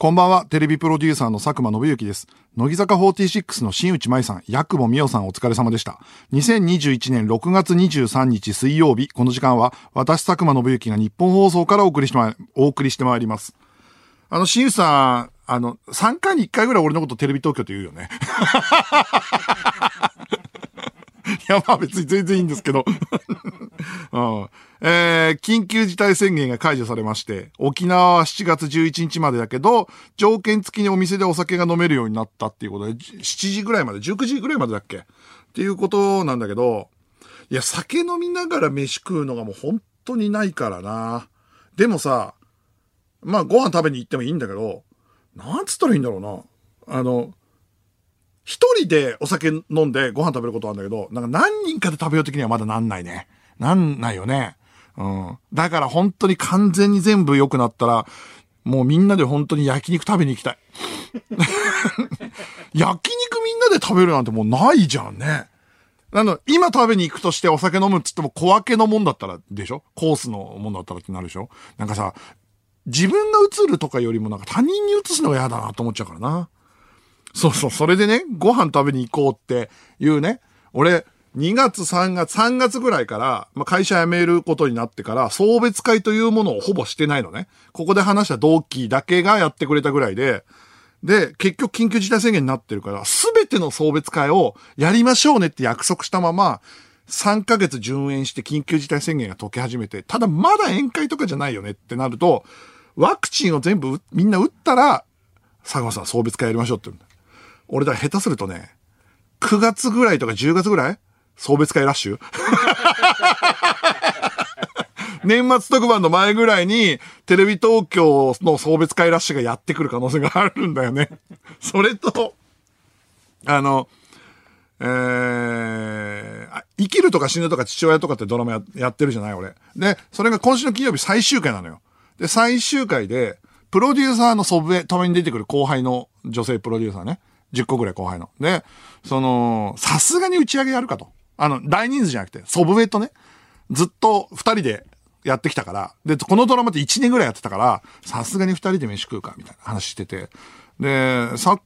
こんばんは、テレビプロデューサーの佐久間信之です。乃木坂46の新内舞さん、八久保美代さんお疲れ様でした。2021年6月23日水曜日、この時間は、私佐久間信之が日本放送からお送りしてま、お送りしてまいります。あの、新内さん、あの、3回に1回ぐらい俺のことテレビ東京って言うよね。いや、まあ別に全然いいんですけど。うんえー緊急事態宣言が解除されまして、沖縄は7月11日までだけど、条件付きにお店でお酒が飲めるようになったっていうことで、7時ぐらいまで、19時ぐらいまでだっけ？っていうことなんだけど、いや、酒飲みながら飯食うのがもう本当にないからな。でもさ、まあご飯食べに行ってもいいんだけど、なんつったらいいんだろうな。あの、一人でお酒飲んでご飯食べることあるんだけど、なんか何人かで食べよう的にはまだなんないね。なんないよね。うん。だから本当に完全に全部良くなったら、もうみんなで本当に焼肉食べに行きたい。焼肉みんなで食べるなんてもうないじゃんね。あの、今食べに行くとしてお酒飲むっつっても小分けのもんだったらでしょ？コースのもんだったらってなるでしょ？なんかさ、自分が映るとかよりもなんか他人に映すのが嫌だなと思っちゃうからな。そうそう、それでね、ご飯食べに行こうっていうね、俺、2月、3月、3月ぐらいから、まあ、会社辞めることになってから、送別会というものをほぼしてないのね。ここで話した同期だけがやってくれたぐらいで、で、結局緊急事態宣言になってるから、すべての送別会をやりましょうねって約束したまま、3ヶ月順延して緊急事態宣言が解け始めて、ただまだ宴会とかじゃないよねってなると、ワクチンを全部みんな打ったら、佐久間さん送別会やりましょうって言うんだ。俺だ下手するとね、9月ぐらいとか10月ぐらい？送別会ラッシュ？年末特番の前ぐらいに、テレビ東京の送別会ラッシュがやってくる可能性があるんだよね。それと、あの、えー、生きるとか死ぬとか父親とかってドラマややってるじゃない俺。で、それが今週の金曜日最終回なのよ。で、最終回で、プロデューサーの祖父江、たまに出てくる後輩の女性プロデューサーね。10個ぐらい後輩の。で、その、さすがに打ち上げやるかと。あの、大人数じゃなくて、祖父江とね、ずっと二人でやってきたから、で、このドラマって1年ぐらいやってたから、さすがに二人で飯食うか、みたいな話してて。で、さ、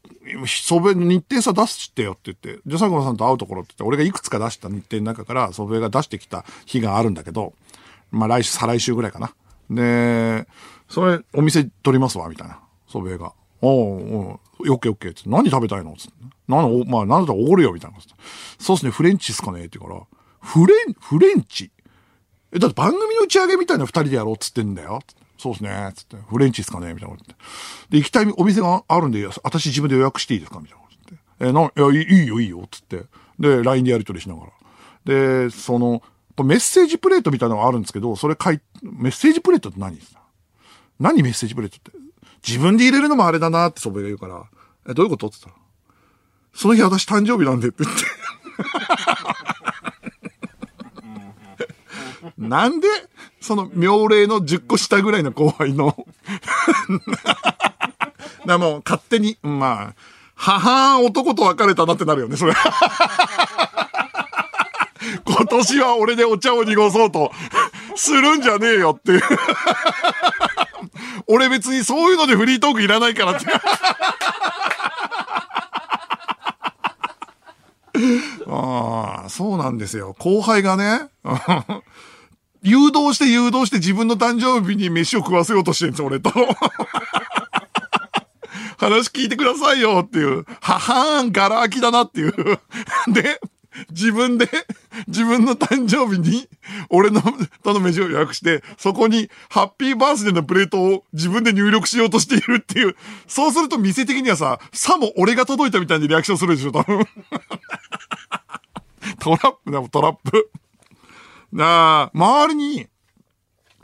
祖父江の日程さ出してよって言って、じゃ佐久間さんと会うところって言って、俺がいくつか出した日程の中から、祖父江が出してきた日があるんだけど、まあ来週、再来週ぐらいかな。で、それ、お店取りますわ、みたいな。祖父江が。おうおう、オッケーオッケーって。何食べたいの？つって。何お、まあ、なんだったらおごるよ、みたいな。そうっすね、フレンチっすかねって言うから、フレン、フレンチ？え、だって番組の打ち上げみたいな二人でやろうっつってんだよ。そうっすね、つって。フレンチっすかねみたいなこと言って。で、行きたいお店があるんで、私自分で予約していいですかみたいなこと言って。え、な、いや、いいよ、いいよ、つって。で、LINE でやり取りしながら。で、その、メッセージプレートみたいなのがあるんですけど、それ書い、メッセージプレートって何何メッセージプレートって？自分で入れるのもあれだなって祖母が言うから、え、どういうこと？って言ったら、その日私誕生日なんでって言って。なんで、その妙齢の10個下ぐらいの後輩の、なもう勝手に、まあ、母男と別れたなってなるよね、それ。今年は俺でお茶を濁そうと、するんじゃねえよっていう。俺別にそういうのでフリートークいらないからって。ああ、そうなんですよ。後輩がね、誘導して誘導して自分の誕生日に飯を食わせようとしてるんです、俺と。話聞いてくださいよっていう、ははーん、ガラ空きだなっていう。で、自分で、自分の誕生日に、俺の、との飯を予約して、そこに、ハッピーバースデーのプレートを自分で入力しようとしているっていう。そうすると店的にはさ、さも俺が届いたみたいにリアクションするでしょ、多分。トラップだもん、トラップ。なあ、周りに、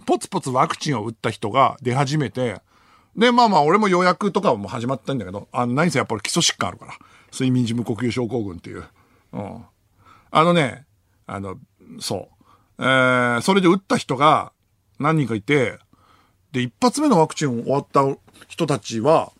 ポツポツワクチンを打った人が出始めて、で、まあまあ、俺も予約とかも始まったんだけど、あの、何せやっぱり基礎疾患あるから。睡眠時無呼吸症候群っていう。うん。あのね、あの、そう。えー、それで打った人が何人かいて、で、一発目のワクチン終わった人たちは、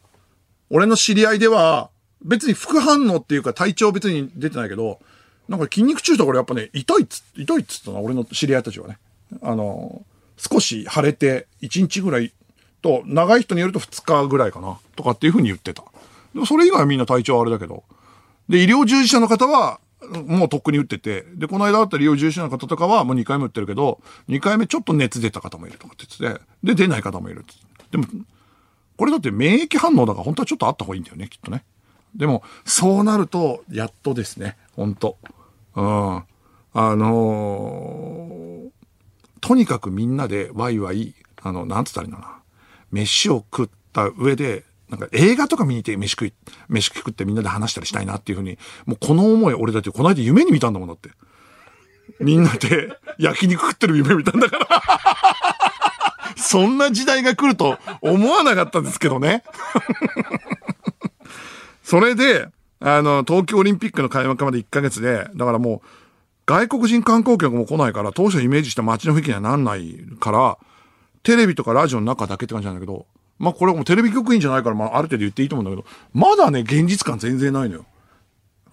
俺の知り合いでは、別に副反応っていうか体調別に出てないけど、なんか筋肉注射とかやっぱね、痛いっつ、痛いっつったな、俺の知り合いたちはね。あの、少し腫れて、1日ぐらいと、長い人によると2日ぐらいかな。とかっていうふうに言ってた。でもそれ以外はみんな体調あれだけど。で、医療従事者の方は、もうとっくに打ってて、で、この間あった医療従事者の方とかはもう2回目打ってるけど、2回目ちょっと熱出た方もいるとかって言ってて、で、出ない方もいるでも、これだって免疫反応だから本当はちょっとあった方がいいんだよね、きっとね。でも、そうなると、やっとですね、本当うん。あのー、とにかくみんなでワイワイ、あの、なんつったらいいんだな。飯を食った上で、なんか映画とか見に行って飯食い、飯食ってみんなで話したりしたいなっていうふうに、もうこの思い俺だってこの間夢に見たんだもんだって。みんなで 焼肉食ってる夢見たんだから そんな時代が来ると思わなかったんですけどね それで、あの、東京オリンピックの開幕まで1ヶ月で、だからもう、外国人観光客も来ないから、当初イメージした街の雰囲気にはなんないから、テレビとかラジオの中だけって感じなんだけど、まあこれはもうテレビ局員じゃないから、まあある程度言っていいと思うんだけど、まだね、現実感全然ないのよ。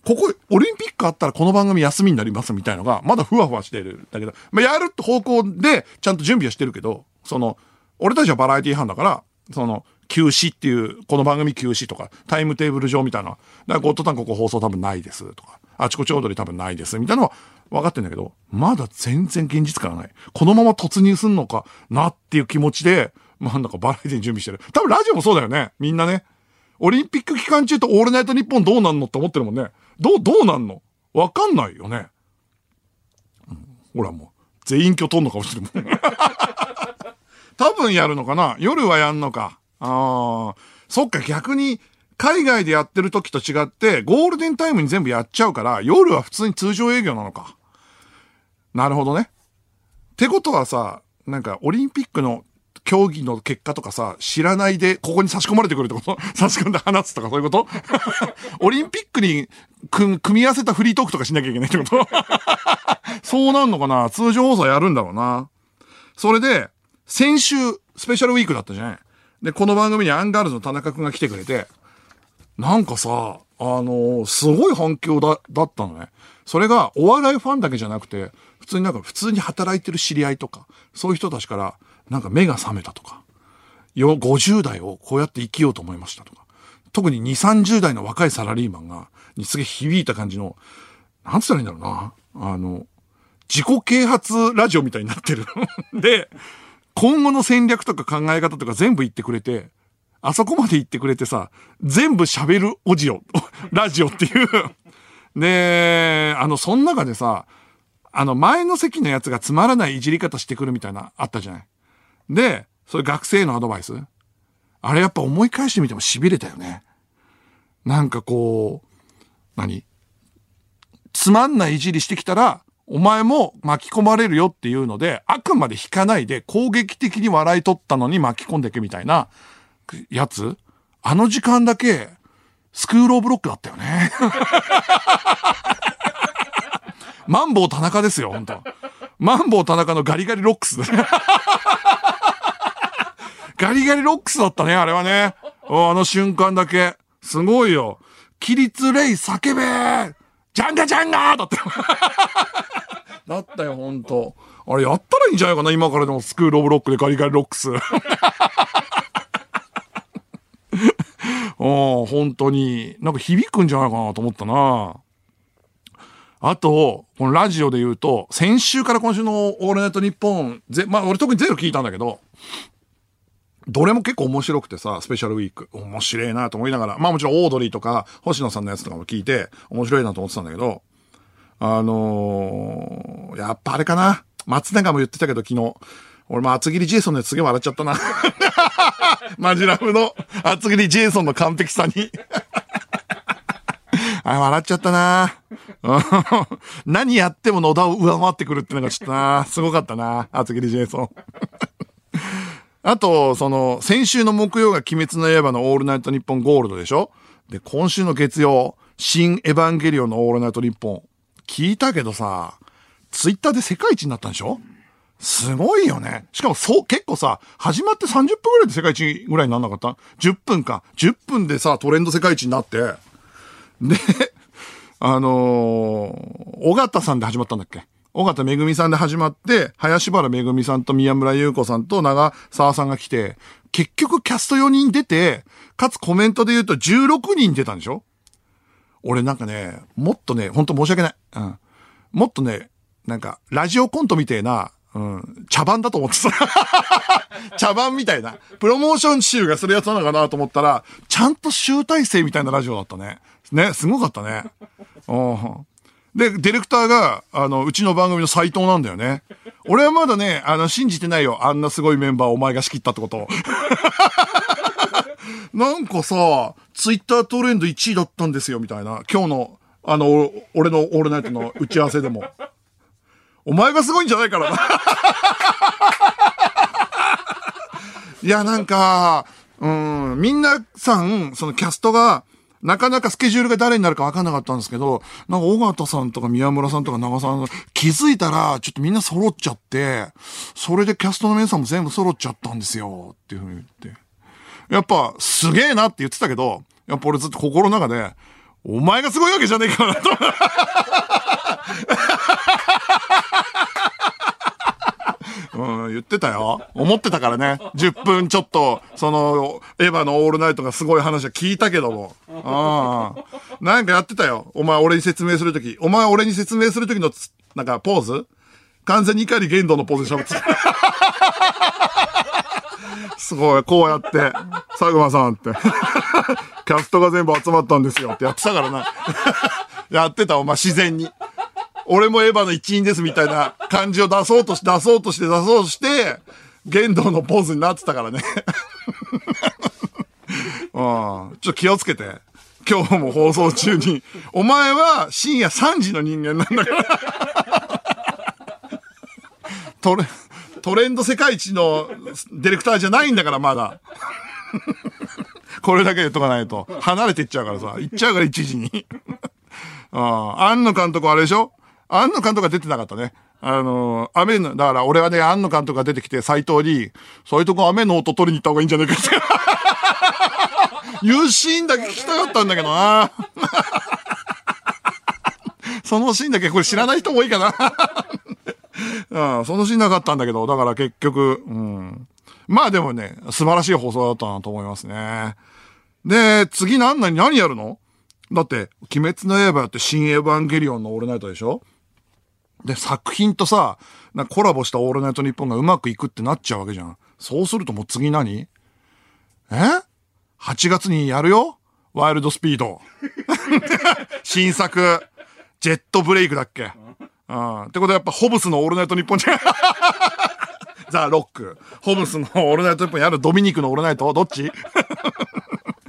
ここ、オリンピックあったらこの番組休みになりますみたいのが、まだふわふわしてるんだけど、まあやるって方向でちゃんと準備はしてるけど、その、俺たちはバラエティ班だから、その、休止っていう、この番組休止とか、タイムテーブル上みたいな、だからゴッドタンここ放送多分ないですとか、あちこち踊り多分ないですみたいなのは分かってんだけど、まだ全然現実感がない。このまま突入すんのかなっていう気持ちで、まあなんかバラエティに準備してる。多分ラジオもそうだよね。みんなね。オリンピック期間中とオールナイトニッポンどうなんのって思ってるもんね。どう、どうなんの？わかんないよね。ほらもう、全員今日取んのかもしれない。多分やるのかな？夜はやんのか。ああ。そっか、逆に、海外でやってる時と違って、ゴールデンタイムに全部やっちゃうから、夜は普通に通常営業なのか。なるほどね。ってことはさ、なんか、オリンピックの競技の結果とかさ、知らないで、ここに差し込まれてくるってこと？差し込んで話すとかそういうこと？オリンピックに組み合わせたフリートークとかしなきゃいけないってこと？そうなんのかな？通常放送やるんだろうな。それで、先週、スペシャルウィークだったじゃない？で、この番組にアンガールズの田中くんが来てくれて、なんかさ、あのー、すごい反響だ、だったのね。それが、お笑いファンだけじゃなくて、普通になんか普通に働いてる知り合いとか、そういう人たちから、なんか目が覚めたとか、よ、50代をこうやって生きようと思いましたとか、特に2、30代の若いサラリーマンが、にすげえ響いた感じの、なんつったらいいんだろうな。あの、自己啓発ラジオみたいになってる。で、今後の戦略とか考え方とか全部言ってくれて、あそこまで言ってくれてさ、全部喋るオジオ、ラジオっていうで、あの、その中でさ、あの、前の席のやつがつまらないいじり方してくるみたいな、あったじゃない。で、それ学生のアドバイスあれやっぱ思い返してみても痺れたよね。なんかこう、何？つまんないいじりしてきたら、お前も巻き込まれるよっていうので、あくまで引かないで攻撃的に笑い取ったのに巻き込んでいけみたいなやつあの時間だけ、スクールオブロックだったよね。マンボウ田中ですよ、本当マンボウ田中のガリガリロックス。ガリガリロックスだったね、あれはね。あの瞬間だけ。すごいよ。起立レイ叫べジャンガジャンガーだったよ。だったよ、ほんと。あれやったらいいんじゃないかな、今からでもスクールオブロックでガリガリロックス。うん、本当に。なんか響くんじゃないかなと思ったな。あと、このラジオで言うと、先週から今週のオールナイトニッポン、ぜ、まあ俺特にゼロ聞いたんだけど、どれも結構面白くてさ、スペシャルウィーク。面白いなと思いながら、まあもちろんオードリーとか、星野さんのやつとかも聞いて、面白いなと思ってたんだけど、あのー、やっぱあれかな。松永も言ってたけど昨日、俺も厚切りジェイソンのやつすげえ笑っちゃったな。マジラフの厚切りジェイソンの完璧さに あ、笑っちゃったな何やっても野田を上回ってくるってのがちょっとなすごかったな厚切りジェイソン。あと、その、先週の木曜が鬼滅の刃のオールナイトニッポンゴールドでしょ？で、今週の月曜、新エヴァンゲリオンのオールナイトニッポン。聞いたけどさ、ツイッターで世界一になったんでしょ？すごいよね。しかもそう、結構さ、始まって30分ぐらいで世界一ぐらいになんなかった ?10 分か。10分でさ、トレンド世界一になって、で、あのー、尾形さんで始まったんだっけ？尾形めぐみさんで始まって、林原めぐみさんと宮村優子さんと長澤さんが来て、結局キャスト4人出て、かつコメントで言うと16人出たんでしょ？俺なんかね、もっとね、ほんと申し訳ない。うん。もっとね、なんか、ラジオコントみたいな、うん、茶番だと思ってた。茶番みたいな。プロモーション集がするやつなのかなと思ったら、ちゃんと集大成みたいなラジオだったね。ね、すごかったね。うん。で、ディレクターが、あの、うちの番組の斎藤なんだよね。俺はまだね、あの、信じてないよ。あんなすごいメンバーお前が仕切ったってこと。なんかさ、ツイッタートレンド1位だったんですよ、みたいな。今日の、あの、俺のオールナイトの打ち合わせでも。お前がすごいんじゃないからな。いや、なんか、うん、みんなさん、そのキャストが、なかなかスケジュールが誰になるか分かんなかったんですけど、なんか尾形さんとか宮村さんとか長さん気づいたら、ちょっとみんな揃っちゃって、それでキャストの皆さんも全部揃っちゃったんですよ、っていうふうに言って。やっぱ、すげえなって言ってたけど、やっぱ俺ずっと心の中で、お前がすごいわけじゃねえかなと。うん、言ってたよ。思ってたからね。10分ちょっと、その、エヴァのオールナイトがすごい話は聞いたけども。うん。なんかやってたよ。お前俺に説明するとき。お前俺に説明するときの、なんかポーズ？完全に怒り言動のポーズで喋ってた。すごい、こうやって、佐久間さんって。キャストが全部集まったんですよってやってたからな。やってた、お前自然に。俺もエヴァの一員ですみたいな感じを出そうとして、出そうとして、出そうとして、言動のポーズになってたからね。うん。ちょっと気をつけて。今日も放送中に。お前は深夜3時の人間なんだから。トレ、トレンド世界一のディレクターじゃないんだから、まだ。これだけ言っとかないと。離れていっちゃうからさ。行っちゃうから、一時に。ああ、庵野監督あれでしょ？庵野監督が出てなかったね。あの、雨の、だから俺はね、庵野監督が出てきて、斎藤に、そういうとこ雨の音取りに行った方がいいんじゃないかって。言うシーンだけ聞きたかったんだけどな。そのシーンだけこれ知らない人も多いかな。うん、そのシーンなかったんだけど、だから結局、うん。まあでもね、素晴らしい放送だったなと思いますね。で、次何何、何やるの？だって、鬼滅の刃やって新エヴァンゲリオンのオールナイトでしょ？で、作品とさ、なコラボしたオールナイトニッポンがうまくいくってなっちゃうわけじゃん。そうするともう次何？え ?8 月にやるよ？ワイルドスピード。新作、ジェットブレイクだっけ？うん。ってことはやっぱホブスのオールナイトニッポンじゃん。ザ・ロック。ホブスのオールナイトニッポンやるドミニクのオールナイト？どっち？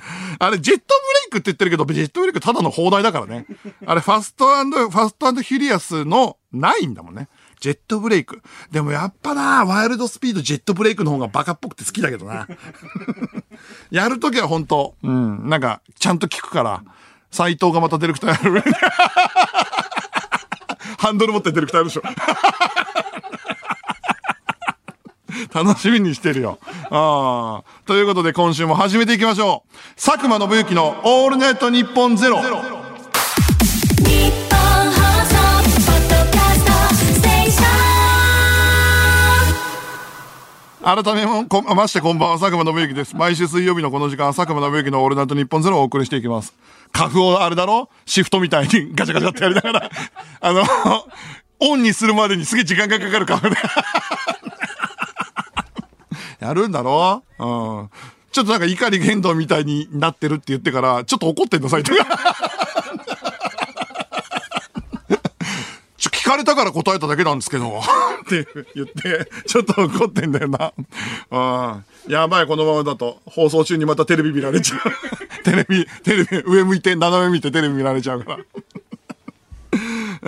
あれ、ジェットブレイクって言ってるけど、ジェットブレイクただの放題だからね。あれ、ファストファストヒュリアスのないんだもんね。ジェットブレイク。でもやっぱな、ワイルドスピード、ジェットブレイクの方がバカっぽくて好きだけどな。やるときは本当うん、なんか、ちゃんと聞くから、斎藤がまたディレクターやる。ハンドル持ってディレクターやるでしょ。楽しみにしてるよ。あ。ということで今週も始めていきましょう。佐久間信之のオールネット日本ゼロ。改めましてこんばんは、佐久間信之です。毎週水曜日のこの時間、佐久間信之のオールナイト日本ゼロをお送りしていきます。花粉をあれだろ？シフトみたいに ガチャガチャってやりながら、あの、オンにするまでにすげえ時間がかかる花粉で。やるんだろ？うん。ちょっとなんか怒り言動みたいになってるって言ってから、ちょっと怒ってんの、サイトが。聞かれたから答えただけなんですけど、って言って、ちょっと怒ってんだよな。あやばい、このままだと。放送中にまたテレビ見られちゃう。テレビ、テレビ、上向いて、斜め見てテレビ見られちゃうから。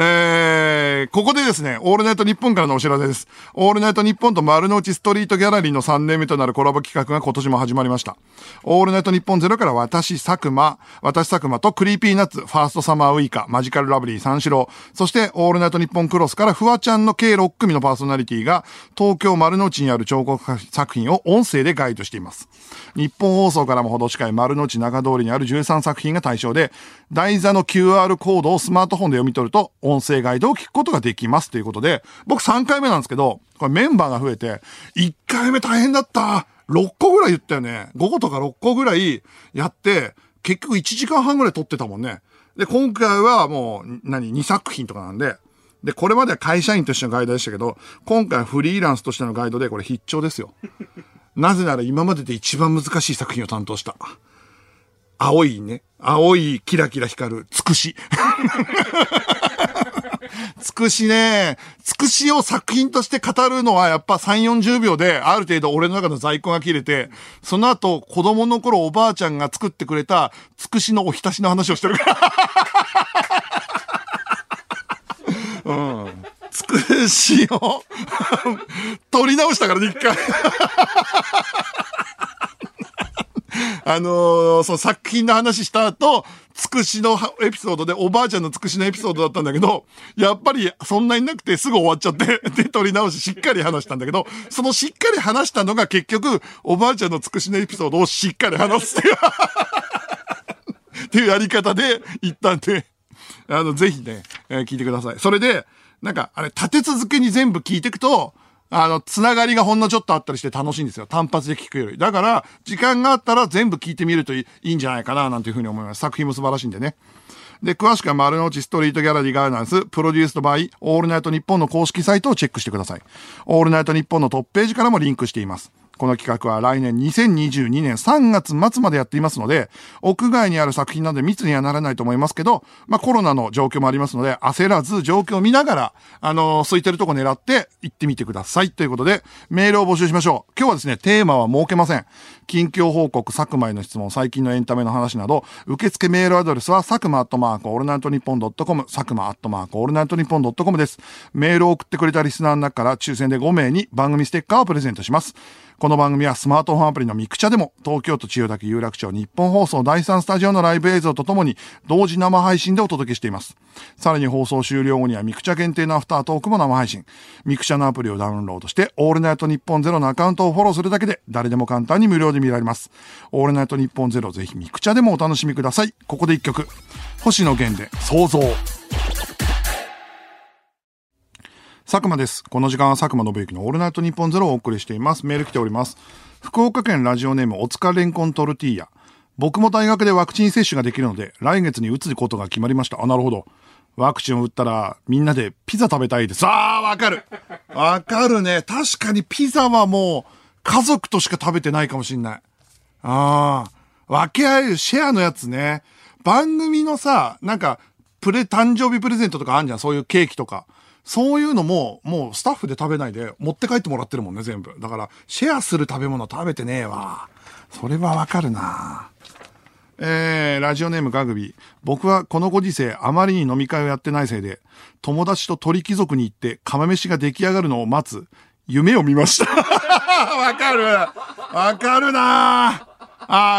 えー、ここでですね、オールナイトニッポンからのお知らせです。オールナイトニッポンと丸の内ストリートギャラリーの3年目となるコラボ企画が今年も始まりました。オールナイトニッポンゼロから私、佐久間、私佐久間と Creepy Nuts、ファーストサマーウイカ、マヂカルラブリー、三四郎、そしてオールナイトニッポンクロスからフワちゃんの計6組のパーソナリティが東京丸の内にある彫刻作品を音声でガイドしています。ニッポン放送からもほど近い丸の内中通りにある13作品が対象で、台座の QR コードをスマートフォンで読み取ると音声ガイドを聞くことができますということで、僕3回目なんですけど、これメンバーが増えて、1回目大変だった。6個ぐらい言ったよね。5個とか6個ぐらいやって、結局1時間半ぐらい撮ってたもんね。で、今回はもう、何、2作品とかなんで、で、これまでは会社員としてのガイドでしたけど、今回はフリーランスとしてのガイドでこれ必聴ですよ。なぜなら今までで一番難しい作品を担当した。青いね。青いキラキラ光るつくし。つくしね、つくしを作品として語るのはやっぱ3、40秒である程度俺の中の在庫が切れて、その後子供の頃おばあちゃんが作ってくれたつくしのおひたしの話をしてるから。うん。つくしを取り直したからね、一回。あのー、その作品の話した後、つくしのエピソードで、おばあちゃんのつくしのエピソードだったんだけど、やっぱりそんなになくてすぐ終わっちゃって、で、撮り直ししっかり話したんだけど、そのしっかり話したのが結局、おばあちゃんのつくしのエピソードをしっかり話すっていうっていうやり方で行ったんで、あの、ぜひね、えー、聞いてください。それで、なんか、あれ、立て続けに全部聞いていくと、あの、つながりがほんのちょっとあったりして楽しいんですよ。単発で聞くより。だから、時間があったら全部聞いてみるといいんじゃないかな、なんていうふうに思います。作品も素晴らしいんでね。で、詳しくは丸の内ストリートギャラリーガイダンス、 Produced by、オールナイトニッポンの公式サイトをチェックしてください。オールナイトニッポンのトップページからもリンクしています。この企画は来年2022年3月末までやっていますので、屋外にある作品なので密にはならないと思いますけど、まあコロナの状況もありますので、焦らず状況を見ながら、あのー、空いてるとこ狙って行ってみてください。ということで、メールを募集しましょう。今日はですね、テーマは設けません。近況報告、佐久間への質問、最近のエンタメの話など、受付メールアドレスは、佐久間アットマークオールナイトニッポンドットコム、佐久間アットマークオールナイトニッポンドットコムです。メールを送ってくれたリスナーの中から抽選で5名に番組ステッカーをプレゼントします。この番組はスマートフォンアプリのミクチャでも、東京都千代田区有楽町ニッポン放送第3スタジオのライブ映像とともに、同時生配信でお届けしています。さらに放送終了後にはミクチャ限定のアフタートークも生配信。ミクチャのアプリをダウンロードして、オールナイトニッポンゼロのアカウントをフォローするだけで、誰でも簡単に無料で見られます。オールナイトニッポンゼロぜひミクチャでもお楽しみください。ここで一曲。星野源で、想像。佐久間です。この時間は佐久間信之のオールナイトニッポンゼロをお送りしています。メール来ております。福岡県ラジオネームおつかレンコントルティーヤ。僕も大学でワクチン接種ができるので、来月に打つことが決まりました。あ、なるほど。ワクチンを打ったら、みんなでピザ食べたいです。ああ、わかる。わかるね。確かにピザはもう、家族としか食べてないかもしんない。ああ。分け合えるシェアのやつね。番組のさ、なんか、プレ、誕生日プレゼントとかあんじゃん。そういうケーキとか。そういうのも、もうスタッフで食べないで持って帰ってもらってるもんね、全部。だから、シェアする食べ物食べてねえわ。それはわかるなえー、ラジオネームガグビー。僕はこのご時世、あまりに飲み会をやってないせいで、友達と鳥貴族に行って、釜飯が出来上がるのを待つ、夢を見ました。わかるわかるなあ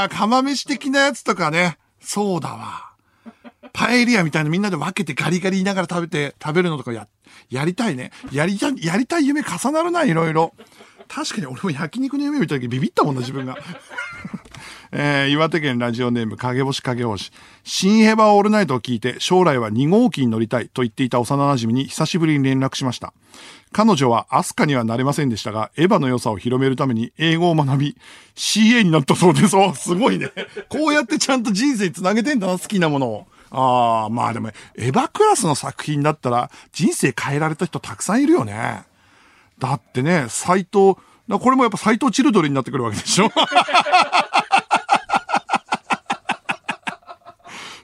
あ、釜飯的なやつとかね。そうだわ。パエリアみたいなみんなで分けてガリガリ言いながら食べて、食べるのとかや、やりたいね。やりたい、やりたい夢重なるな、いろいろ。確かに俺も焼肉の夢見た時ビビったもんな、自分が。えー、岩手県ラジオネーム影星影星。新ヘバオールナイトを聞いて将来は2号機に乗りたいと言っていた幼馴染に久しぶりに連絡しました。彼女はアスカにはなれませんでしたが、エヴァの良さを広めるために英語を学び、CA になったそうです。お、すごいね。こうやってちゃんと人生につなげてんだな、好きなものを。ああ、まあでも、エヴァクラスの作品だったら、人生変えられた人たくさんいるよね。だってね、斎藤、これもやっぱ斎藤チルドレになってくるわけでしょ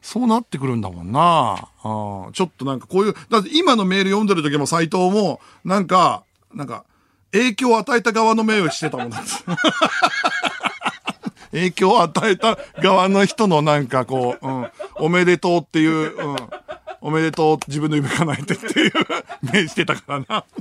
そうなってくるんだもんな。あちょっとなんかこういう、だって今のメール読んでる時も斎藤も、なんか、なんか、影響を与えた側の目をしてたもんだ 影響を与えた側の人のなんかこう、うん、おめでとうっていう、うん、おめでとう自分の夢叶えてっていう 目してたからな。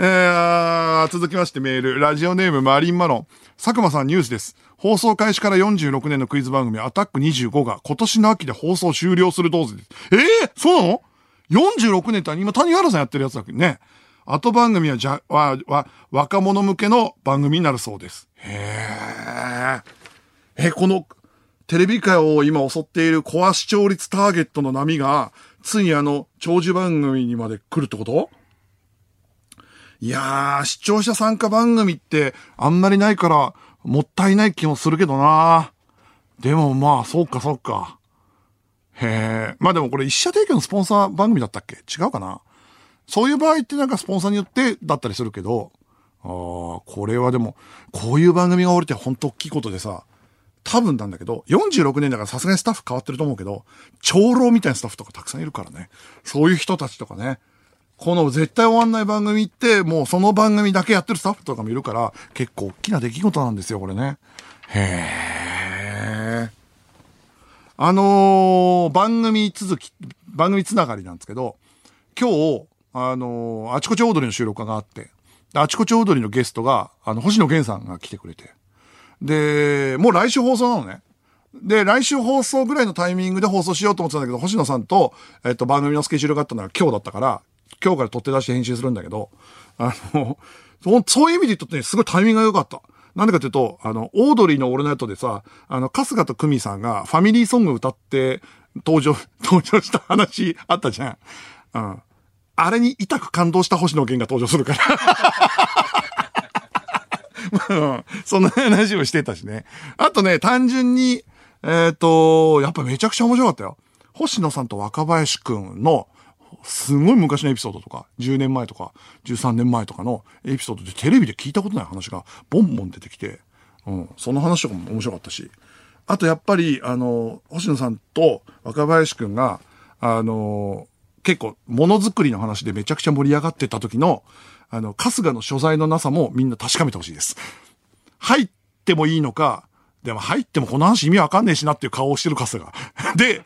えー、続きましてメール。ラジオネームマリンマロン。佐久間さんニュースです。放送開始から46年のクイズ番組アタック25が今年の秋で放送終了するどうぞです。ええー、そうなの ?46 年って今谷原さんやってるやつだけ？ね。後番組はじゃ、は、は、若者向けの番組になるそうです。へえ。え、この、テレビ界を今襲っているコア視聴率ターゲットの波が、ついにあの、長寿番組にまで来るってこと？いやー、視聴者参加番組ってあんまりないから、もったいない気もするけどなでもまあ、そうかそうか。へえ。まあでもこれ一社提供のスポンサー番組だったっけ？違うかな？そういう場合ってなんかスポンサーによってだったりするけど、ああ、これはでも、こういう番組が降りて本当大きいことでさ、多分なんだけど、46年だからさすがにスタッフ変わってると思うけど、長老みたいなスタッフとかたくさんいるからね。そういう人たちとかね。この絶対終わんない番組って、もうその番組だけやってるスタッフとかもいるから、結構大きな出来事なんですよ、これね。へえ。あのー番組続き、番組つながりなんですけど、今日、あのーあちこちオードリーの収録があって、あちこちオードリーのゲストが、あの、星野源さんが来てくれて、で、もう来週放送なのね。で、来週放送ぐらいのタイミングで放送しようと思ってたんだけど、星野さんと、えっと、番組のスケジュールがあったのが今日だったから、今日から取って出して編集するんだけど、あの、そういう意味で言うとね、すごいタイミングが良かった。なんでかっていうと、あの、オードリーのオールナイトでさ、あの、春日と久美さんがファミリーソング歌って登場、登場した話あったじゃん。うん。あれに痛く感動した星野源が登場するから。そんな話をしてたしね。あとね、単純に、えっ、と、やっぱめちゃくちゃ面白かったよ。星野さんと若林くんの、すごい昔のエピソードとか、10年前とか、13年前とかのエピソードでテレビで聞いたことない話がボンボン出てきて、うん、その話とかも面白かったし。あとやっぱり、あの、星野さんと若林くんが、あの、結構、ものづくりの話でめちゃくちゃ盛り上がってた時の、あの、春日の所在のなさもみんな確かめてほしいです。入ってもいいのか、でも入ってもこの話意味わかんねえしなっていう顔をしてる春日。で、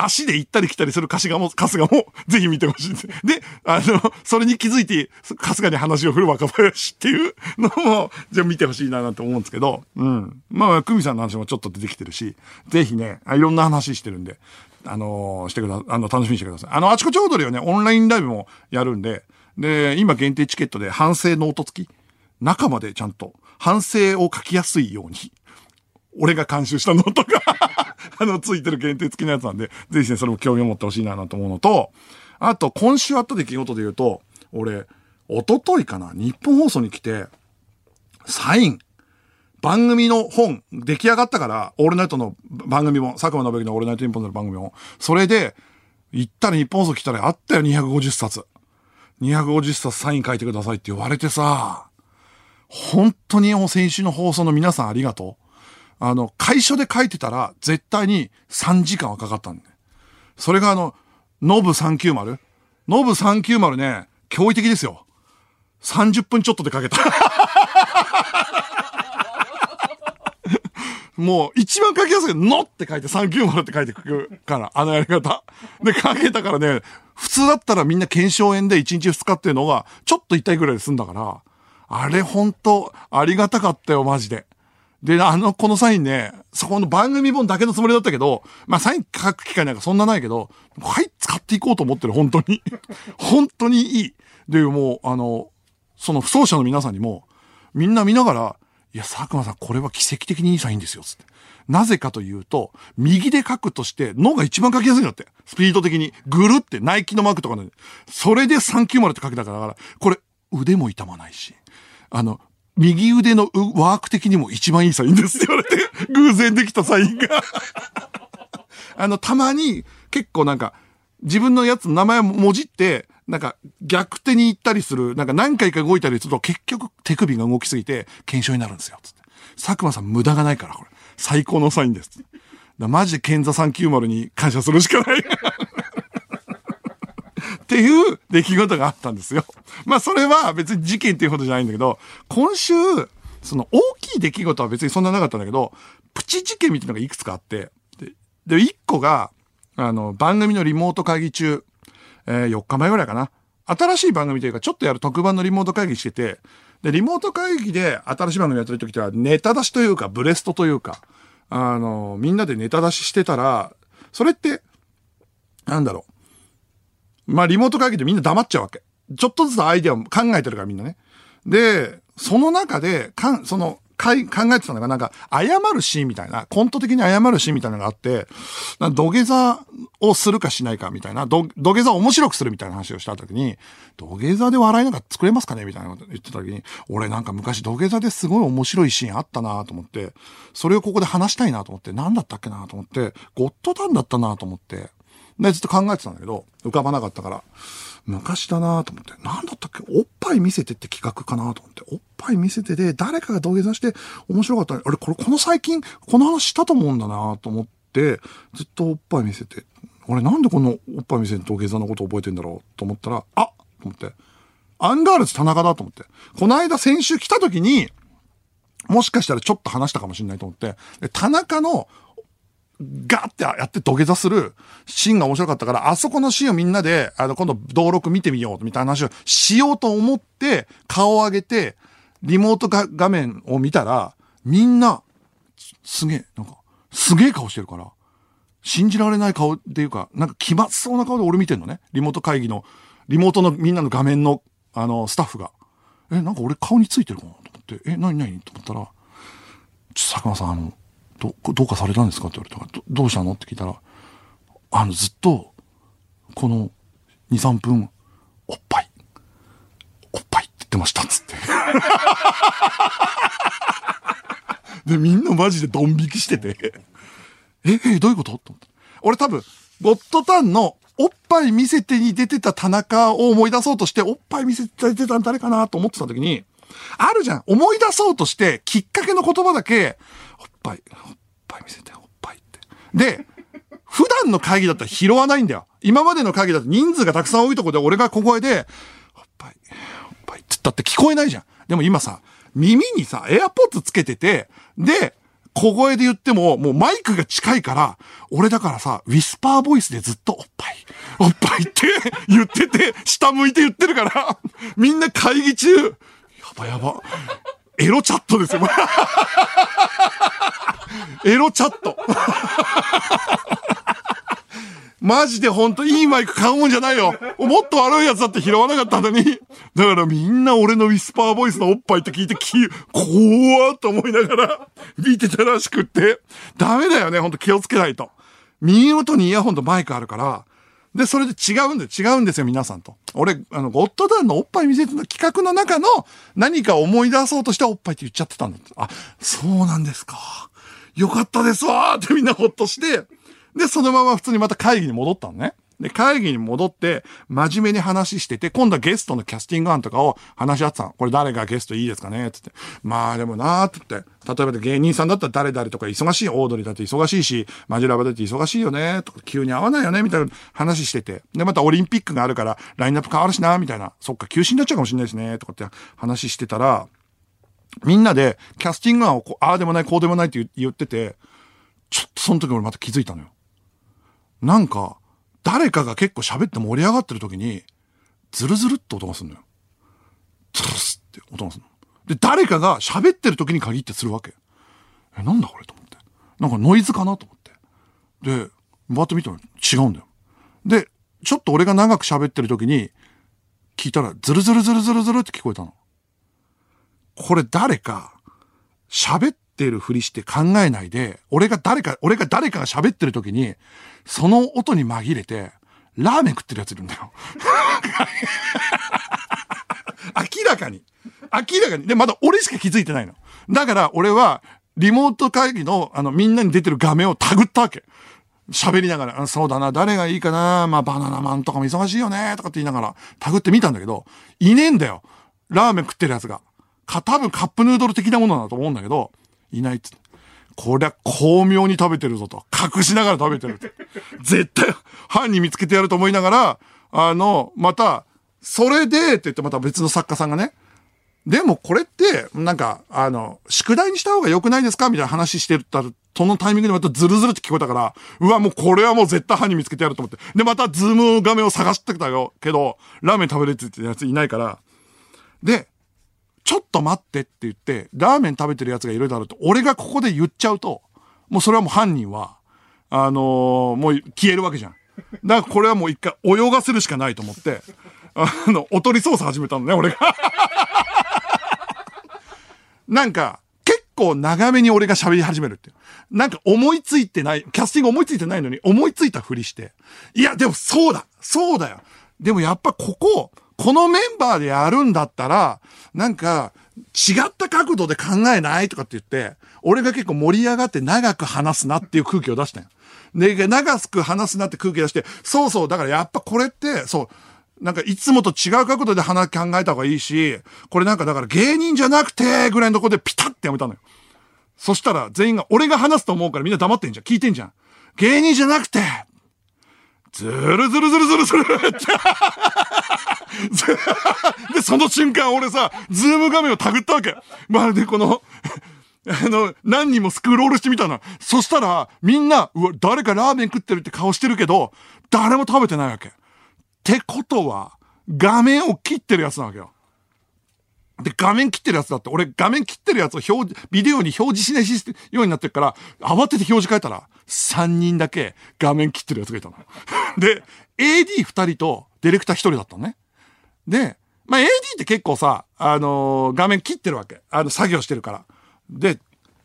足で行ったり来たりする春日も、春日も、ぜひ見てほしいんです。で、あの、それに気づいて、春日に話を振る若林っていう のも、じゃあ見てほしいななんて思うんですけど、うん。まあ、久美さんの話もちょっと出てきてるし、ぜひね、いろんな話してるんで、あのしてくだ、あの、楽しみにしてください。あの、あちこち踊りはね、オンラインライブもやるんで、で、今限定チケットで反省ノート付き中までちゃんと反省を書きやすいように、俺が監修したノートが あの、ついてる限定付きのやつなんで、ぜひね、それも興味を持ってほしいなと思うのと、あと、今週あった出来事で言うと、俺、一昨日かな、ニッポン放送に来て、サイン、番組の本、出来上がったから、オールナイトの番組も、佐久間宣行のオールナイトニッポンの番組も、それで、行ったらニッポン放送来たらあったよ、250冊。250冊サイン書いてくださいって言われてさ、本当に先週の放送の皆さんありがとう。あの、会所で書いてたら絶対に3時間はかかったんで。それがあの、ノブ390。ノブ390ね、驚異的ですよ。30分ちょっとで書けた。もう、一番書きやすいのって書いて390って書いてくるから、あのやり方。で、書けたからね、普通だったらみんな検証炎で1日2日っていうのが、ちょっと痛いぐらいで済んだから、あれほんと、ありがたかったよ、マジで。で、あの、このサインね、そこの番組本だけのつもりだったけど、まあ、サイン書く機会なんかそんなないけど、はい、使っていこうと思ってる、本当に。本当にいい。で、もう、あの、その不走者の皆さんにも、みんな見ながら、いや、佐久間さん、これは奇跡的にいいサインですよ、つって。なぜかというと、右で書くとして、のが一番書きやすいんだって。スピード的に。ぐるって、ナイキのマークとかね。それで390って書けたから、これ、腕も痛まないし。あの、右腕のうワーク的にも一番いいサインですって言われて、偶然できたサインが。あの、たまに、結構なんか、自分のやつの名前をもじって、なんか逆手に行ったりする、なんか何回か動いたりすると結局手首が動きすぎて検証になるんですよ。つって。佐久間さん無駄がないから、これ。最高のサインです。だマジで賢座390に感謝するしかない。っていう出来事があったんですよ。まあそれは別に事件っていうことじゃないんだけど、今週、その大きい出来事は別にそんななかったんだけど、プチ事件みたいなのがいくつかあって、で、で、1個が、あの、番組のリモート会議中、えー4日前ぐらいかな。新しい番組というか、ちょっとやる特番のリモート会議してて、で、リモート会議で新しい番組やってる時っては、ネタ出しというか、ブレストというか、あの、みんなでネタ出ししてたら、それって、なんだろう。まあ、リモート会議でみんな黙っちゃうわけ。ちょっとずつアイデアを考えてるからみんなね。で、その中で、かん、その、かい考えてたのが、なんか、謝るシーンみたいな、コント的に謝るシーンみたいなのがあって、な土下座をするかしないかみたいな、土土下座を面白くするみたいな話をした時に、土下座で笑いなんか作れますかねみたいなこと言ってた時に、俺なんか昔土下座ですごい面白いシーンあったなと思って、それをここで話したいなと思って、何だったっけなと思って、ゴッドタンだったなと思って、で、ずっと考えてたんだけど、浮かばなかったから、昔だなと思って、なんだったっけおっぱい見せてって企画かなと思って、おっぱい見せてで、誰かが土下座して面白かった。あれ、これ、この最近、この話したと思うんだなと思って、ずっとおっぱい見せて、俺なんでこのおっぱい見せて土下座のこと覚えてんだろうと思ったら、あと思って、アンガールズ田中だと思って。この間先週来た時に、もしかしたらちょっと話したかもしれないと思って、で田中のガーってやって土下座するシーンが面白かったから、あそこのシーンをみんなで、あの、今度登録見てみようみたいな話をしようと思って、顔を上げて、リモート画面を見たら、みんな、すげえ、なんか、すげえ顔してるから、信じられない顔っていうか、なんか気まずそうな顔で俺見てんのね。リモート会議の、リモートのみんなの画面の、あの、スタッフが。え、なんか俺顔についてるかなと思って、え、なになにと思ったら、ちょ佐久間さん、あの、ど、どうかされたんですかって言われたら、どどうしたの？って聞いたら、あの、ずっと、この2、3分、おっぱい、おっぱいって言ってました、つって。で、みんなマジでドン引きしてて、え、え、どういうこと？と思って。俺多分、ゴッドタンのおっぱい見せてに出てた田中を思い出そうとして、おっぱい見せて出てたの誰かなと思ってた時に、あるじゃん。思い出そうとして、きっかけの言葉だけ、おっぱい、おっぱい見せて、おっぱいって。で、普段の会議だったら拾わないんだよ。今までの会議だと人数がたくさん多いとこで俺が小声で、おっぱい、おっぱいって言ったって聞こえないじゃん。でも今さ、耳にさ、エアポッツつけてて、で、小声で言っても、もうマイクが近いから、俺だからさ、ウィスパーボイスでずっとおっぱい、おっぱいって言ってて、下向いて言ってるから、みんな会議中、やばやば。エロチャットですよ。エロチャット。マジでほんといいマイク買うもんじゃないよ。もっと悪いやつだって拾わなかったのに。だからみんな俺のウィスパーボイスのおっぱいって聞いてき、怖ーと思いながら見てたらしくって。ダメだよね、ほんと気をつけないと。耳元にイヤホンとマイクあるから。で、それで違うんだよ。違うんですよ、皆さんと。俺、あの、ゴッドダンのおっぱい見せてた企画の中の何か思い出そうとしておっぱいって言っちゃってたんだって。あ、そうなんですか。よかったですわーってみんなほっとして、で、そのまま普通にまた会議に戻ったのね。で、会議に戻って、真面目に話してて、今度はゲストのキャスティング案とかを話し合ってたの。これ誰がゲストいいですかね？つって。まあでもなーって言って、例えば芸人さんだったら誰々とか忙しい、オードリーだって忙しいし、マジラバだって忙しいよねとか、急に会わないよねみたいな話してて。で、またオリンピックがあるから、ラインナップ変わるしなみたいな。そっか、休止になっちゃうかもしれないですねとかって話してたら、みんなでキャスティング案をこう、ああでもない、こうでもないって言言ってて、ちょっとその時俺また気づいたのよ。なんか、誰かが結構喋って盛り上がってる時に、ズルズルって音がするのよ。ズルスって音がするの。で、誰かが喋ってる時に限ってするわけ。え、なんだこれと思って。なんかノイズかなと思って。で、バッと見たら違うんだよ。で、ちょっと俺が長く喋ってる時に、聞いたら、ズルズルズルズルズルって聞こえたの。これ誰か、喋ってるふりして考えないで、俺が誰か、俺が誰かが喋ってる時に、その音に紛れて、ラーメン食ってるやついるんだよ。明らかに。明らかに。で、まだ俺しか気づいてないの。だから俺は、リモート会議の、あの、みんなに出てる画面をタグったわけ。喋りながら、そうだな、誰がいいかな、まあ、バナナマンとかも忙しいよね、とかって言いながら、タグってみたんだけど、いねえんだよ。ラーメン食ってるやつが。か、多分カップヌードル的なものだと思うんだけど、いないっつって。こりゃ巧妙に食べてるぞと。隠しながら食べてるって。絶対犯人見つけてやると思いながら、あの、また、それで、って言ってまた別の作家さんがね、でもこれって、なんか、あの、宿題にした方が良くないですか？みたいな話してたら、そのタイミングでまたズルズルって聞こえたから、うわ、もうこれはもう絶対犯人見つけてやると思って。で、またズーム画面を探してた、けど、ラーメン食べれって言ってるやついないから。で、ちょっと待ってって言って、ラーメン食べてるやつがいるだろうと、俺がここで言っちゃうと、もうそれはもう犯人は、あのーもう消えるわけじゃん。だからこれはもう一回泳がせるしかないと思って、あの、おとり捜査始めたのね、俺が。なんか、結構長めに俺が喋り始めるっていう。なんか思いついてない、キャスティング思いついてないのに思いついたふりして。いや、でもそうだそうだよでもやっぱここ、このメンバーでやるんだったら、なんか、違った角度で考えないとかって言って、俺が結構盛り上がって長く話すなっていう空気を出したんよ。で、長く話すなって空気出して、そうそう、だからやっぱこれって、そう、なんかいつもと違う角度で話考えた方がいいし、これなんかだから芸人じゃなくて、ぐらいのとこでピタってやめたのよ。そしたら全員が、俺が話すと思うからみんな黙ってんじゃん。聞いてんじゃん。芸人じゃなくて、ずるずるずるずるずるって で、その瞬間俺さ、ズーム画面をたぐったわけ。まるでこの あの、何人もスクロールしてみたの。そしたら、みんな、うわ、誰かラーメン食ってるって顔してるけど、誰も食べてないわけ。ってことは、画面を切ってるやつなわけよ。で、画面切ってるやつだって、俺画面切ってるやつを表示、ビデオに表示しないしようになってるから、慌てて表示変えたら、3人だけ画面切ってるやつがいたの。で、AD2 人とディレクター1人だったのね。で、まあ、AD って結構さ、あのー、画面切ってるわけ。あの、作業してるから。で、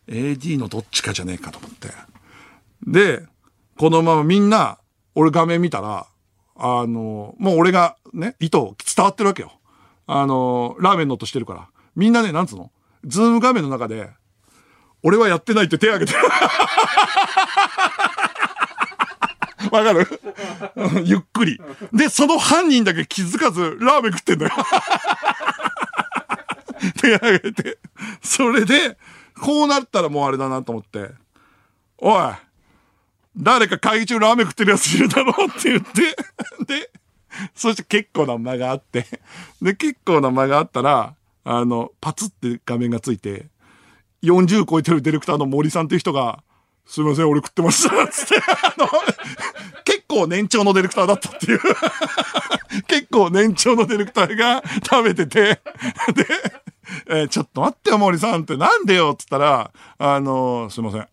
AD のどっちかじゃねえかと思って。で、このままみんな、俺画面見たら、あのー、もう俺がね、意図伝わってるわけよ。あのー、ラーメンの音してるから。みんなね、なんつうの？ズーム画面の中で、俺はやってないって手挙げてる。わかる？ゆっくり。で、その犯人だけ気づかず、ラーメン食ってんだよ。手挙げて。それで、こうなったらもうあれだなと思って。おい誰か会議中ラーメン食ってるやついるだろうって言って。で、そして結構な間があって。で、結構な間があったら、あの、パツって画面がついて、40超えてるディレクターの森さんっていう人が、すいません、俺食ってました。つって、あの、結構年長のディレクターだったっていう結構年長のディレクターが食べてて、で、えー、ちょっと待ってよ、森さんってなんでよって言ったら、あの、すいません。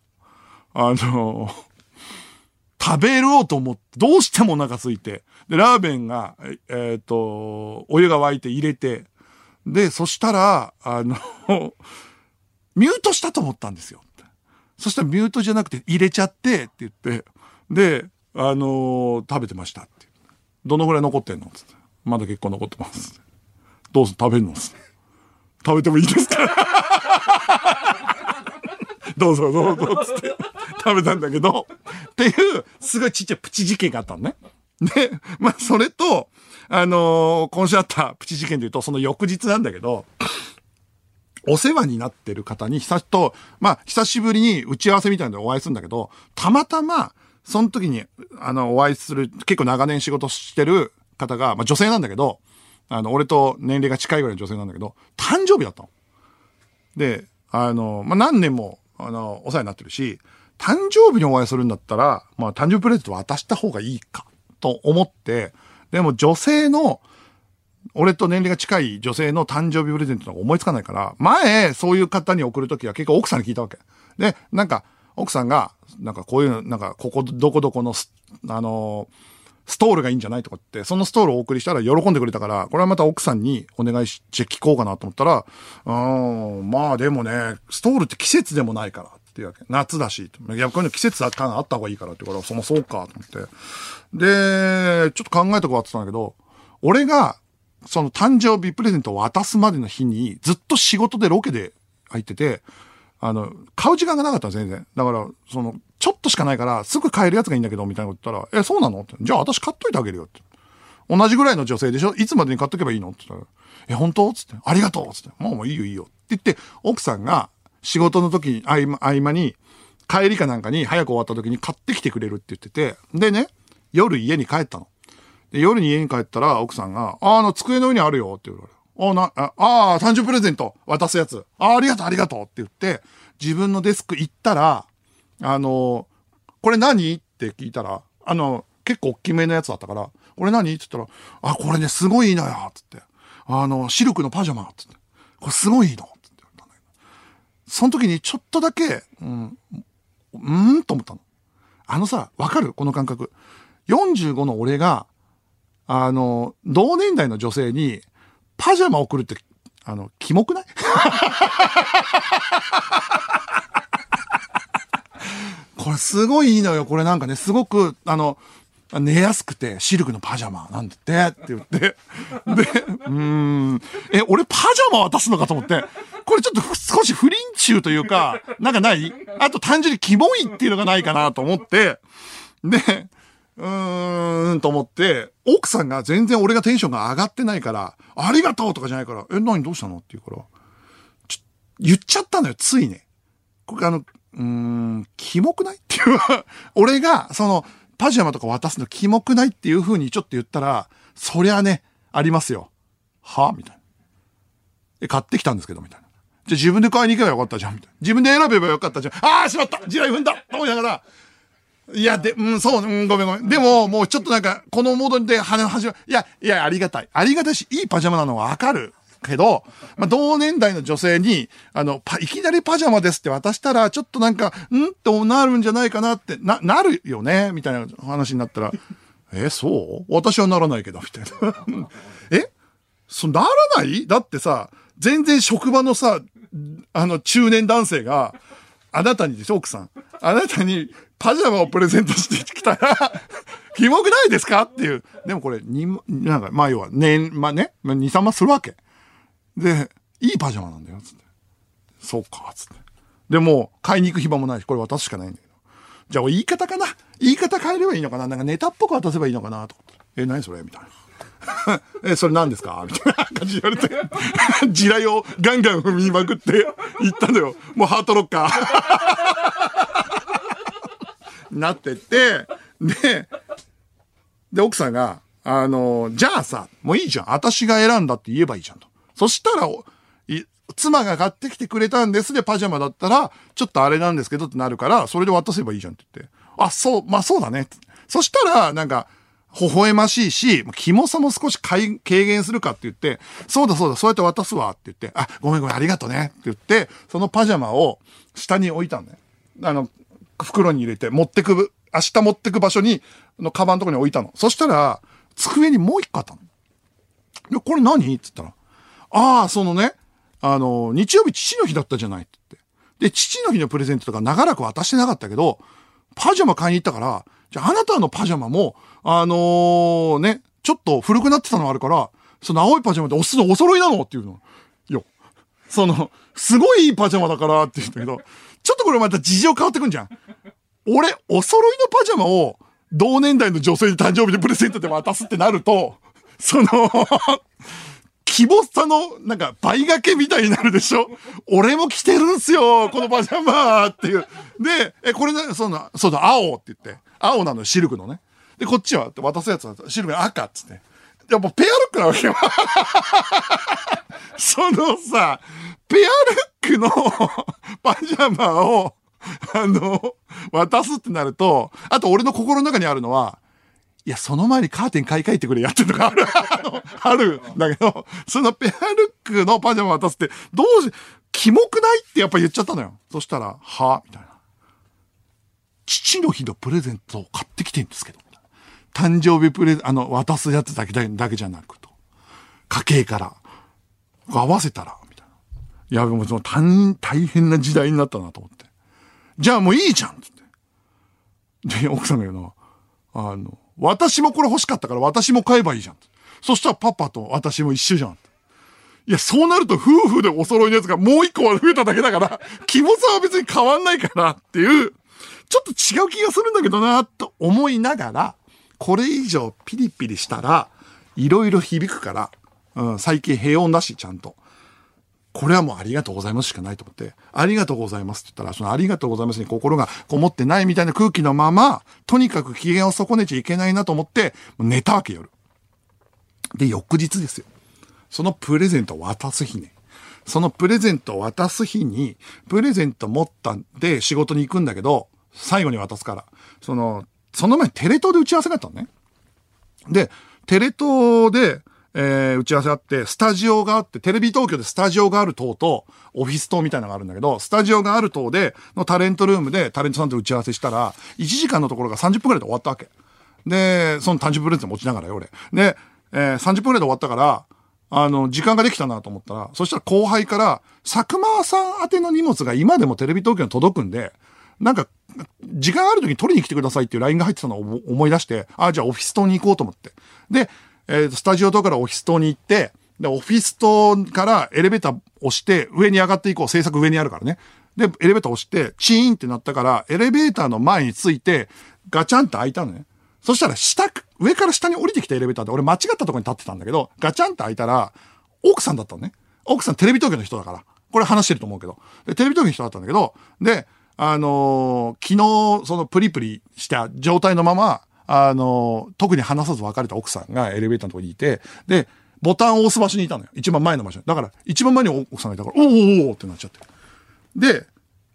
あの、食べろうと思って、どうしてもお腹空いて、で、ラーメンが、えっ、と、お湯が沸いて入れて、で、そしたら、あのミュートしたと思ったんですよ。そしたらミュートじゃなくて入れちゃってって言って、で、あのー、食べてましたって。どのぐらい残ってんのつって。まだ結構残ってます。どうす食べるのつって。食べてもいいですか？どうぞどうぞつって食べたんだけど、っていう、すごいちっちゃいプチ事件があったのね。で、まあ、それと、あのー、今週あったプチ事件で言うと、その翌日なんだけど、お世話になってる方に久しと、まあ、久しぶりに打ち合わせみたいなのでお会いするんだけど、たまたま、その時に、あの、お会いする、結構長年仕事してる方が、まあ女性なんだけど、あの、俺と年齢が近いぐらいの女性なんだけど、誕生日だったの。で、あの、まあ何年も、あの、お世話になってるし、誕生日にお会いするんだったら、まあ誕生日プレゼント渡した方がいいか、と思って、でも女性の、俺と年齢が近い女性の誕生日プレゼントとか思いつかないから、前、そういう方に送るときは結構奥さんに聞いたわけ。で、なんか、奥さんが、なんかこういう、なんか、ここ、どこどこの、あのストールがいいんじゃないとかって、そのストールをお送りしたら喜んでくれたから、これはまた奥さんにお願いして聞こうかなと思ったら、うん、まあでもね、ストールって季節でもないからっていうわけ。夏だし、いや、こういうの季節感あった方がいいからって言うから、そのそうかと思って。で、ちょっと考えとこうってたんだけど、俺がその誕生日プレゼントを渡すまでの日に、ずっと仕事でロケで入ってて、あの、買う時間がなかった、全然。だから、その、ちょっとしかないから、すぐ買えるやつがいいんだけど、みたいなこと言ったら、え、そうなの？って。じゃあ私買っといてあげるよって。同じぐらいの女性でしょ？いつまでに買っとけばいいの？って言ったら、え、本当？つって、ありがとうつって、もうもういいよいいよ。って言って、奥さんが仕事の時に、合間、合間に、帰りかなんかに早く終わった時に買ってきてくれるって言ってて、でね、夜家に帰ったの。で、夜に家に帰ったら、奥さんが、あ、あの、机の上にあるよって言うから、あ、な、あ、あ、誕生日プレゼント渡すやつ。あ、あありがとう、ありがとうって言って、自分のデスク行ったら、あの、これ何？って聞いたら、あの、結構大きめのやつだったから、これ何？って言ったら、あ、これね、すごいいいのよつって。あの、シルクのパジャマつって。これすごいいいのつって言ったんだけど。その時にちょっとだけ、うん、うんと思ったの。あのさ、わかる？この感覚。45の俺が、あの、同年代の女性に、パジャマ送るってあの、キモくない？これすごいいいのよ。これなんかね、すごく、あの、寝やすくて、シルクのパジャマなんだって、って言って。で、うーん。え、俺パジャマ渡すのかと思って。これちょっと少し不倫中というか、なんかない？あと単純にキモいっていうのがないかなと思って。で、うーんと思って、奥さんが全然俺がテンションが上がってないから、ありがとうとかじゃないから、え、何どうしたの？って言うから、ちょ、言っちゃったのよ、ついね。これあの、うーん、キモくない？っていう。俺が、その、パジャマとか渡すのキモくないっていう風にちょっと言ったら、そりゃね、ありますよ。は？みたいな。え、買ってきたんですけど、みたいな。じゃ自分で買いに行けばよかったじゃん、みたいな。自分で選べばよかったじゃん。ああしまった地雷踏んだと思いながら、いや、で、うん、そう、うん、ごめんごめん。でも、もうちょっとなんか、このモードで話、始ま、いや、いや、ありがたい。ありがたいし、いいパジャマなのはわかる。けど、まあ、同年代の女性に、あの、いきなりパジャマですって渡したら、ちょっとなんか、んってなるんじゃないかなって、な、なるよね？みたいな話になったら、え、そう？私はならないけど、みたいな。え？そ、ならない？だってさ、全然職場のさ、あの、中年男性が、あなたにでしょ、奥さん。あなたにパジャマをプレゼントしてきたら キモくないですか？っていう。でもこれ、に、なんか、まあ要は、年、まあね、まあ2、3万するわけ。で、いいパジャマなんだよ、つって。そうか、つって。でも、買いに行く暇もないし、これ渡すしかないんだけど。じゃあ、言い方かな言い方変えればいいのかななんかネタっぽく渡せばいいのかなとか。え、何それ？みたいな。え、それ何ですか？みたいな感じで言われて、地雷をガンガン踏みまくって行ったのよ。もうハートロッカー。なってって、で、で、奥さんが、あの、じゃあさ、もういいじゃん。私が選んだって言えばいいじゃんと。そしたら、妻が買ってきてくれたんですでパジャマだったら、ちょっとあれなんですけどってなるから、それで渡せばいいじゃんって言って。あ、そう、まあそうだね。そしたら、なんか、微笑ましいし、キモさも少し軽減するかって言って、そうだそうだ、そうやって渡すわって言って、あ、ごめんごめん、ありがとねって言って、そのパジャマを下に置いたんだよ。あの、袋に入れて持ってく、明日持ってく場所に、のカバンのとこに置いたの。そしたら、机にもう一個あったの。で、これ何？って言ったら、ああ、そのね、あの、日曜日父の日だったじゃないって言って。で、父の日のプレゼントとか長らく渡してなかったけど、パジャマ買いに行ったから、じゃああなたのパジャマも、あのー、ね、ちょっと古くなってたのあるから、その青いパジャマでおすのお揃いなの？っていうの。よ。その、すごいいいパジャマだからって言うんだけど、ちょっとこれまた事情変わってくんじゃん。俺、お揃いのパジャマを同年代の女性に誕生日でプレゼントで渡すってなると、その希望さの、なんか、倍掛けみたいになるでしょ？俺も着てるんすよこのパジャマっていう。で、え、これね、そうだ、そうだ、青って言って。青なのシルクのね。で、こっちは渡すやつはシルクの赤っつって。やっぱペアルックなわけよ。そのさ、ペアルックの パジャマを、あの、渡すってなると、あと俺の心の中にあるのは、いや、その前にカーテン買い替えてくれやってとかある、あるんだけど、そのペアルックのパジャマ渡すって、どうし、キモくないってやっぱ言っちゃったのよ。そしたら、はみたいな。父の日のプレゼントを買ってきてんですけど、誕生日プレゼント、あの、渡すやつだけだけじゃなくと。家計から、合わせたら、みたいな。いや、もうその大大変な時代になったなと思って。じゃあもういいじゃんって。で、奥さんが言うのは、あの、私もこれ欲しかったから私も買えばいいじゃん。そしたらパパと私も一緒じゃん。いや、そうなると夫婦でお揃いのやつがもう一個は増えただけだから、気持ちは別に変わんないかなっていう、ちょっと違う気がするんだけどな、と思いながら、これ以上ピリピリしたら、いろいろ響くから、うん、最近平穏だし、ちゃんと。これはもうありがとうございますしかないと思って、ありがとうございますって言ったら、そのありがとうございますに心がこもってないみたいな空気のまま、とにかく機嫌を損ねちゃいけないなと思って、寝たわけ夜。で、翌日ですよ。そのプレゼントを渡す日ね。そのプレゼントを渡す日に、プレゼント持ったんで仕事に行くんだけど、最後に渡すから。その、その前テレ東で打ち合わせがあったのね。で、テレ東で、えー、打ち合わせあって、スタジオがあって、テレビ東京でスタジオがある棟と、オフィス棟みたいなのがあるんだけど、スタジオがある棟で、のタレントルームでタレントさんと打ち合わせしたら、1時間のところが30分くらいで終わったわけ。で、その誕生日プレゼント持ちながらよ、俺。で、えー、30分くらいで終わったから、あの、時間ができたなと思ったら、そしたら後輩から、佐久間さん宛ての荷物が今でもテレビ東京に届くんで、なんか、時間ある時に取りに来てくださいっていう LINE が入ってたのを思思い出して、あ、じゃあオフィス棟に行こうと思って。で、えースタジオ棟からオフィス棟に行って、で、オフィス棟からエレベーター押して上に上がっていこう。制作上にあるからね。で、エレベーター押して、チーンってなったから、エレベーターの前について、ガチャンって開いたのね。そしたら下、上から下に降りてきたエレベーターで、俺間違ったとこに立ってたんだけど、ガチャンって開いたら、奥さんだったのね。奥さんテレビ東京の人だから。これ話してると思うけど。で、テレビ東京の人だったんだけど、で、あのー昨日、そのプリプリした状態のまま、あの特に話さず別れた奥さんがエレベーターのとこにいて、で、ボタンを押す場所にいたのよ。一番前の場所に。だから、一番前に奥さんがいたから、おーおおってなっちゃって。で、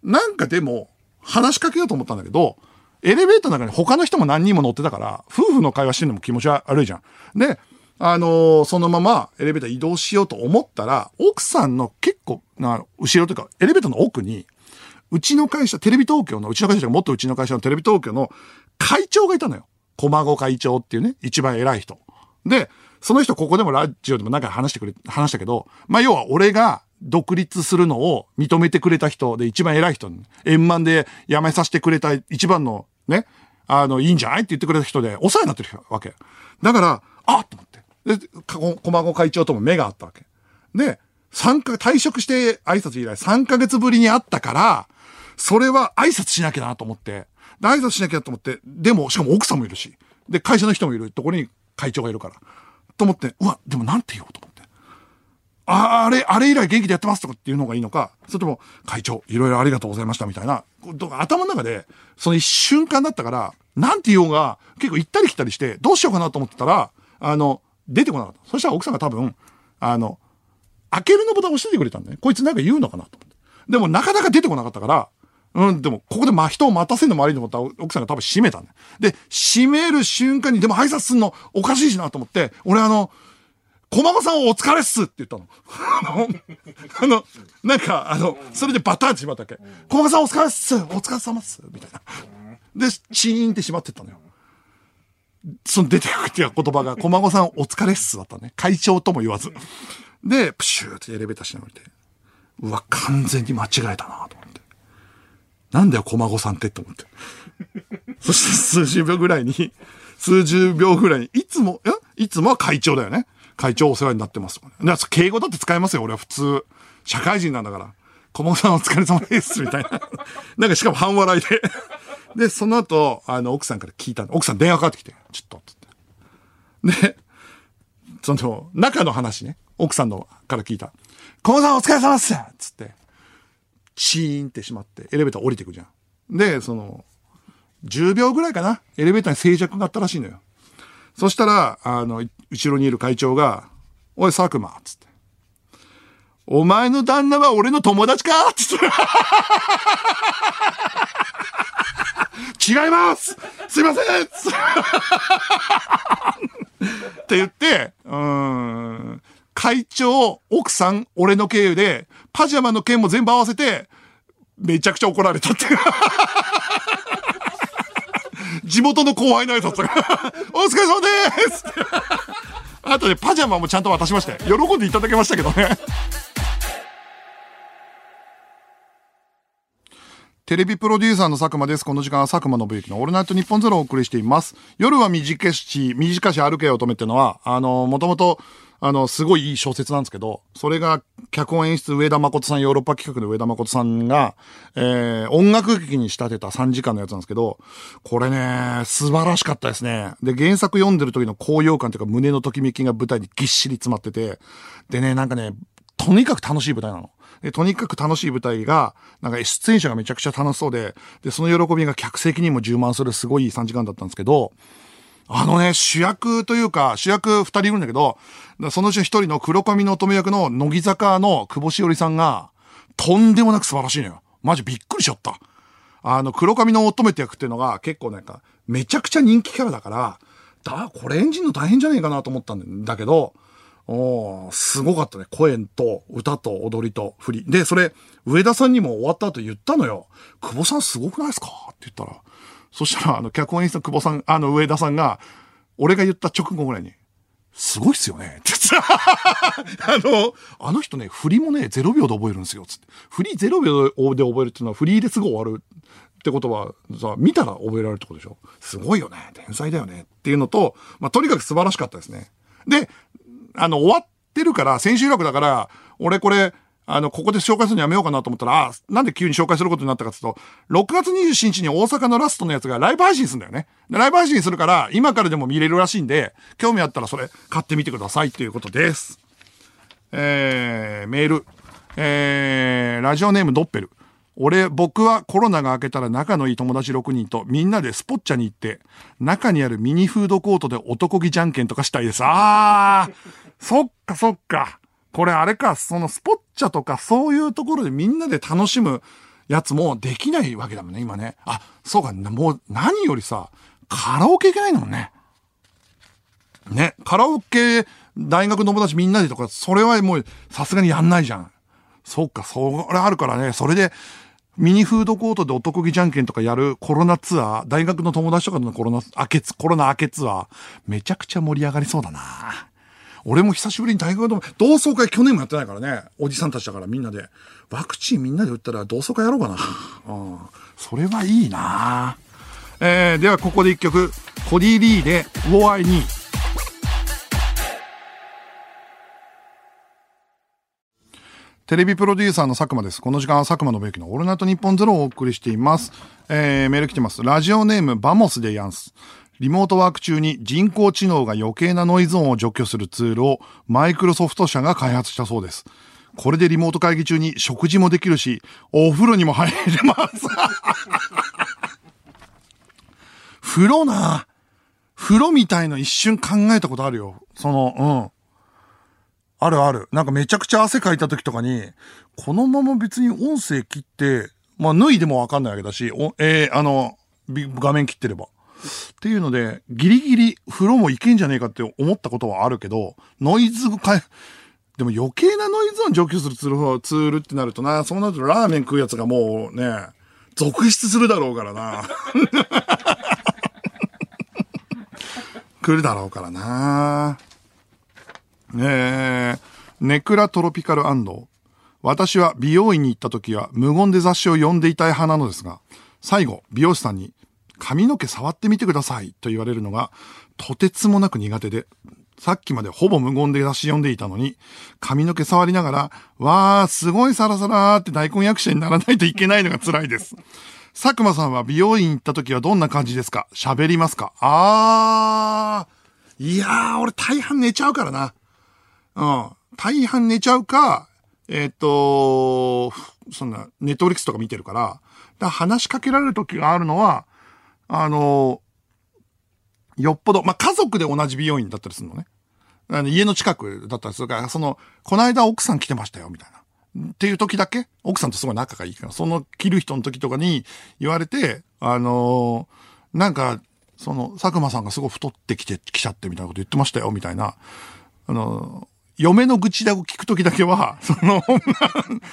なんかでも、話しかけようと思ったんだけど、エレベーターの中に他の人も何人も乗ってたから、夫婦の会話してるのも気持ち悪いじゃん。で、あのーそのままエレベーター移動しようと思ったら、奥さんの結構な、後ろというか、エレベーターの奥に、うちの会社、テレビ東京の、うちの会社がもっとうちの会社のテレビ東京の会長がいたのよ。駒子会長っていうね、一番偉い人。で、その人ここでもラジオでもなんか話してくれ、話したけど、まあ要は俺が独立するのを認めてくれた人で一番偉い人、円満で辞めさせてくれた一番のね、あの、いいんじゃないって言ってくれた人で、お世話になってるわけ。だから、あっと思って。で、駒子会長とも目があったわけ。で、3か、退職して挨拶以来3ヶ月ぶりに会ったから、それは挨拶しなきゃなと思って、で挨拶しなきゃと思って、でも、しかも奥さんもいるし、で、会社の人もいるところに会長がいるから。と思って、うわ、でもなんて言おうと思って。ああれ、あれ以来元気でやってますとかっていうのがいいのか、それとも、会長、いろいろありがとうございましたみたいな、頭の中で、その一瞬間だったから、なんて言おうが、結構行ったり来たりして、どうしようかなと思ってたら、あの、出てこなかった。そしたら奥さんが多分、あの、開けるのボタン押しててくれたんだね。こいつなんか言うのかなと思って。でもなかなか出てこなかったから、うん、でも、ここでま、人を待たせるのも悪いと思った、奥さんが多分閉めたんだよ。で、閉める瞬間に、でも挨拶すんのおかしいしなと思って、俺あの、駒場さんお疲れっすって言ったの。あの、なんか、あの、それでバターンってしまったわけ。駒場さんお疲れっすお疲れ様っすみたいな。で、チーンってしまってったのよ。その出てくる言葉が、駒子さんお疲れっすだったね。会長とも言わず。で、プシューってエレベーターしながらて、うわ、完全に間違えたなと。なんだよ、駒子さんってって思って。そして数十秒ぐらいに、数十秒ぐらいに、いつも、え？いつもは会長だよね。会長お世話になってます。だ敬語だって使えますよ、俺は普通。社会人なんだから。駒子さんお疲れ様です、みたいな。なんかしかも半笑いで。で、その後、あの、奥さんから聞いたの。奥さん電話かかってきて、ちょっと、つって。で、その、中の話ね。奥さんのから聞いた。駒子さんお疲れ様っすつって。チーンってしまって、エレベーター降りてくじゃん。で、その、10秒ぐらいかな？エレベーターに静寂があったらしいのよ。そしたら、あの、後ろにいる会長が、おい、佐久間、つって。お前の旦那は俺の友達か？つって。違いますすいませんって言って、うーん、会長、奥さん、俺の経由で、パジャマの件も全部合わせて、めちゃくちゃ怒られたっていう。地元の後輩の挨拶が、お疲れ様です あとでパジャマもちゃんと渡しまして、喜んでいただけましたけどね。テレビプロデューサーの佐久間です。この時間は佐久間信之のオールナイトニッポンゼロをお送りしています。夜は短し、短し歩けよ乙女ってのは、あの、もともと、あの、すごいいい小説なんですけど、それが、脚本演出上田誠さん、ヨーロッパ企画の上田誠さんが、えー、音楽劇に仕立てた3時間のやつなんですけど、これね、素晴らしかったですね。で、原作読んでる時の高揚感というか胸のときめきが舞台にぎっしり詰まってて、でね、なんかね、とにかく楽しい舞台なの。で、とにかく楽しい舞台が、なんか出演者がめちゃくちゃ楽しそうで、で、その喜びが客席にも充満するすごい3時間だったんですけど、あのね、主役というか、主役二人いるんだけど、そのうちの一人の黒髪の乙女役の乃木坂の久保しおりさんが、とんでもなく素晴らしいのよ。マジびっくりしちゃった。あの、黒髪の乙女って役っていうのが結構なんか、めちゃくちゃ人気キャラだから、だ、これ演じるの大変じゃねえかなと思ったんだけど、おーすごかったね。声と歌と踊りと振り。で、それ、上田さんにも終わった後言ったのよ。久保さんすごくないですか？って言ったら。そしたら、あの、脚本演出の久保さん、あの、上田さんが、俺が言った直後ぐらいに、すごいっすよね。ってさ、あの、あの人ね、振りもね、0秒で覚えるんですよ。つって。振り0秒で覚えるっていうのは、振りですぐ終わるってことは、さ、見たら覚えられるってことでしょ？すごいよね。天才だよね。っていうのと、まあ、とにかく素晴らしかったですね。で、あの、終わってるから、千秋楽だから、俺これ、あの、ここで紹介するのやめようかなと思ったら、あ、なんで急に紹介することになったかっていうと、6月27日に大阪のラストのやつがライブ配信するんだよね。ライブ配信するから、今からでも見れるらしいんで、興味あったらそれ買ってみてくださいっていうことです。えー、メール。えー、ラジオネームドッペル。俺、僕はコロナが明けたら仲のいい友達6人とみんなでスポッチャに行って、中にあるミニフードコートで男気じゃんけんとかしたいです。あー、そっかそっか。これあれか、そのスポッチャとかそういうところでみんなで楽しむやつもできないわけだもんね、今ね。あ、そうか、もう何よりさ、カラオケ行けないのね。ね、カラオケ、大学の友達みんなでとか、それはもうさすがにやんないじゃん。そっか、それあるからね、それで、ミニフードコートで男気じゃんけんとかやるコロナツアー、大学の友達とかのコロナ明けつ、コロナ明けツアー、めちゃくちゃ盛り上がりそうだな俺も久しぶりに大学の同窓会去年もやってないからね。おじさんたちだからみんなで。ワクチンみんなで打ったら同窓会やろうかな。うん。それはいいなえー、ではここで一曲。コディ・リーで、ウォアイニー。テレビプロデューサーの佐久間です。この時間は佐久間信之のオールナイトニッポンゼロをお送りしています。えー、メール来てます。ラジオネームバモスでやんす。リモートワーク中に人工知能が余計なノイズ音を除去するツールをマイクロソフト社が開発したそうです。これでリモート会議中に食事もできるし、お風呂にも入れます。風呂な。風呂みたいの一瞬考えたことあるよ。その、うん。あるある。なんかめちゃくちゃ汗かいた時とかに、このまま別に音声切って、まあ脱いでもわかんないわけだし、おえー、あの、画面切ってれば。っていうので、ギリギリ風呂もいけんじゃねえかって思ったことはあるけど、ノイズかでも余計なノイズを除去するツールツールってなるとな、そうなるとラーメン食うやつがもうね、続出するだろうからな。来るだろうからな。ねえ、ネクラトロピカル私は美容院に行った時は無言で雑誌を読んでいたい派なのですが、最後、美容師さんに、髪の毛触ってみてくださいと言われるのが、とてつもなく苦手で、さっきまでほぼ無言で雑誌読んでいたのに、髪の毛触りながら、わー、すごいサラサラーって大根役者にならないといけないのが辛いです。佐久間さんは美容院行った時はどんな感じですか？喋りますか？あー、いやー、俺大半寝ちゃうからな。うん。大半寝ちゃうか、えっ、ー、と、そんな、ネットフリックスとか見てるから、から話しかけられる時があるのは、あの、よっぽど、まあ、家族で同じ美容院だったりするのね。あの家の近くだったりするから、その、この間奥さん来てましたよ、みたいな。っていう時だけ、奥さんとすごい仲がいいから、その切る人の時とかに言われて、あの、なんか、その、佐久間さんがすごい太ってきて、きちゃってみたいなこと言ってましたよ、みたいな。あの、嫁の愚痴だを聞くときだけは、その、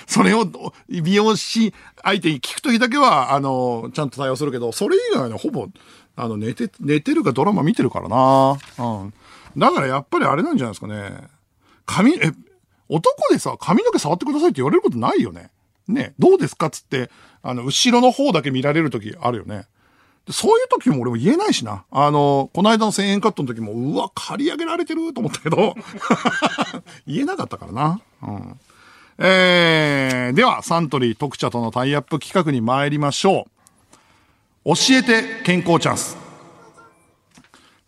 それを美容師相手に聞くときだけは、あの、ちゃんと対応するけど、それ以外はほぼ、あの、寝て、寝てるかドラマ見てるからな。うん。だからやっぱりあれなんじゃないですかね。髪、え、男でさ、髪の毛触ってくださいって言われることないよね。ね、どうですかつって、あの、後ろの方だけ見られるときあるよね。そういう時も俺も言えないしな。あの、この間の1000円カットの時も、うわ、借り上げられてると思ったけど、言えなかったからな。うん。えー、では、サントリー特茶とのタイアップ企画に参りましょう。教えて健康チャンス。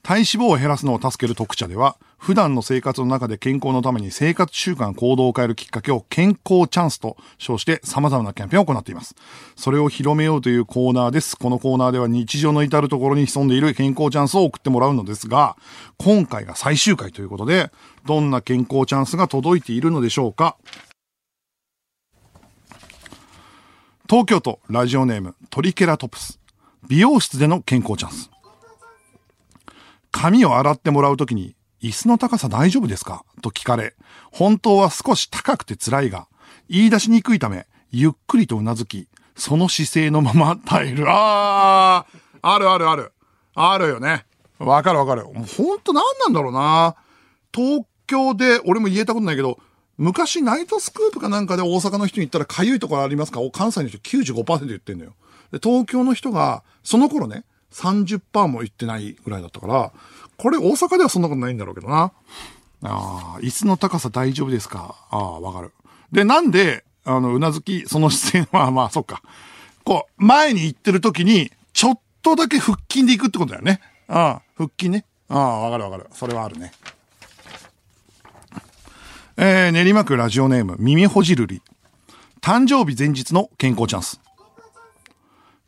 体脂肪を減らすのを助ける特茶では、普段の生活の中で健康のために生活習慣行動を変えるきっかけを健康チャンスと称して様々なキャンペーンを行っています。それを広めようというコーナーです。このコーナーでは日常の至るところに潜んでいる健康チャンスを送ってもらうのですが、今回が最終回ということで、どんな健康チャンスが届いているのでしょうか東京都ラジオネームトリケラトプス。美容室での健康チャンス。髪を洗ってもらうときに椅子の高さ大丈夫ですか？と聞かれ、本当は少し高くて辛いが、言い出しにくいため、ゆっくりと頷き、その姿勢のまま耐える。あー、あるあるある。あるよね。わかるわかる。もうほんと何なんだろうな。東京で、俺も言えたことないけど、昔ナイトスクープかなんかで大阪の人に言ったらかゆいところありますか？関西の人95%言ってんのよ。で、東京の人が、その頃ね、30%も言ってないぐらいだったから、これ大阪ではそんなことないんだろうけどな。ああ、椅子の高さ大丈夫ですか？ああ、わかる。で、なんで、あの、うなずき、その姿勢は、まあ、そっか。こう、前に行ってる時に、ちょっとだけ腹筋で行くってことだよね。ああ、腹筋ね。ああ、わかるわかる。それはあるね。えー、練馬区ラジオネーム、耳ほじるり。誕生日前日の健康チャンス。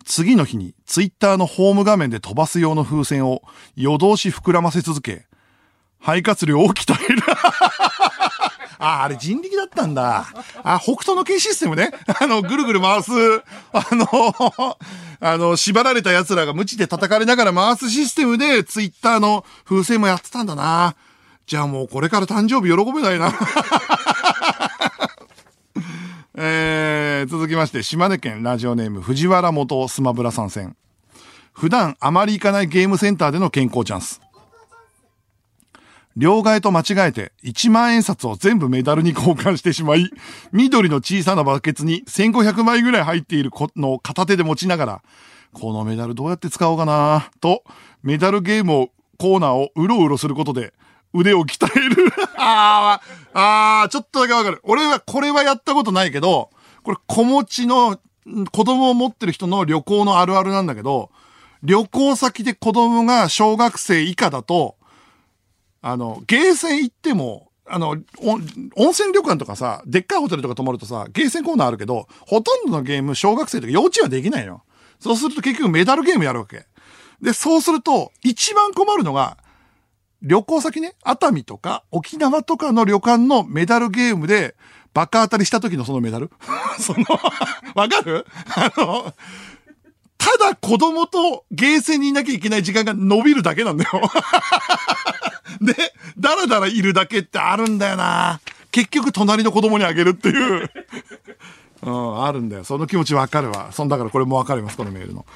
次の日にツイッターのホーム画面で飛ばす用の風船を夜通し膨らませ続け、肺活量を鍛える。あ、あれ人力だったんだ。あ、北斗の剣システムね。あの、ぐるぐる回す、あの、あの、縛られた奴らが無知で叩かれながら回すシステムで、ツイッターの風船もやってたんだな。じゃあもうこれから誕生日喜べないな。えー、続きまして、島根県ラジオネーム藤原元スマブラ参戦。普段あまり行かないゲームセンターでの健康チャンス。両替と間違えて1万円札を全部メダルに交換してしまい、緑の小さなバケツに1500枚ぐらい入っているのを片手で持ちながら、このメダルどうやって使おうかなと、メダルゲームを、コーナーをうろうろすることで、腕を鍛える。ああ、ああ、ちょっとだけわかる。俺はこれはやったことないけど、これ子持ちの子供を持ってる人の旅行のあるあるなんだけど、旅行先で子供が小学生以下だと、あの、ゲーセン行っても、あの、温泉旅館とかさ、でっかいホテルとか泊まるとさ、ゲーセンコーナーあるけど、ほとんどのゲーム、小学生とか幼稚園はできないよ。そうすると結局メダルゲームやるわけ。で、そうすると、一番困るのが、旅行先ね、熱海とか沖縄とかの旅館のメダルゲームで、バカ当たりした時のそのメダル？そのわかる？あの、ただ子供とゲーセンにいなきゃいけない時間が伸びるだけなんだよ で、だらだらいるだけってあるんだよな。結局隣の子供にあげるっていう うん、あるんだよ。その気持ちわかるわ。そんだからこれもわかります、このメールの。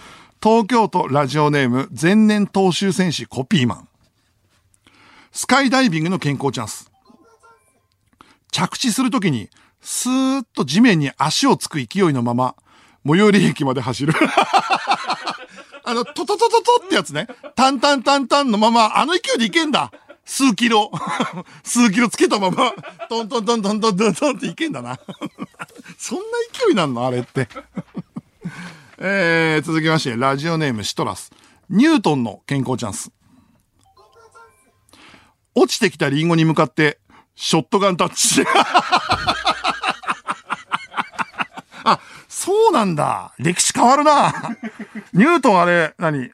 東京都ラジオネーム、前年投手選手コピーマン。スカイダイビングの健康チャンス。着地するときに、スーッと地面に足をつく勢いのまま、最寄り駅まで走る。あの、トトトトトってやつね。タンタンタンタンのまま、あの勢いでいけんだ。数キロ。数キロつけたまま、トントントントントントントンっていけんだな。そんな勢いなんのあれって。えー、続きまして、ラジオネームシトラス。ニュートンの健康チャンス。落ちてきたリンゴに向かって、ショットガンタッチ。あ、そうなんだ。歴史変わるな。ニュートンあれ、何？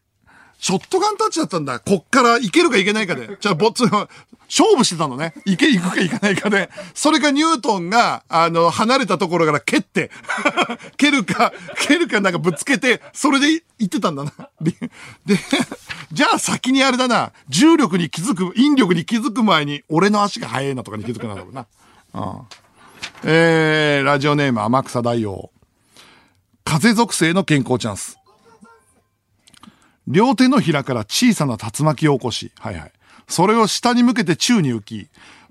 ショットガンタッチだったんだ。こっからいけるかいけないかで。じゃあ、ぼっつ、勝負してたのね。いけ、いくかいかないかで。それかニュートンが、あの、離れたところから蹴って、蹴るか、蹴るかなんかぶつけて、それで行ってたんだな。で、じゃあ先にあれだな。重力に気づく、引力に気づく前に、俺の足が速いなとかに気づくなんだろうな。うん。えー、ラジオネーム天草大王。風属性の健康チャンス。両手のひらから小さな竜巻を起こし、はいはい。それを下に向けて宙に浮き、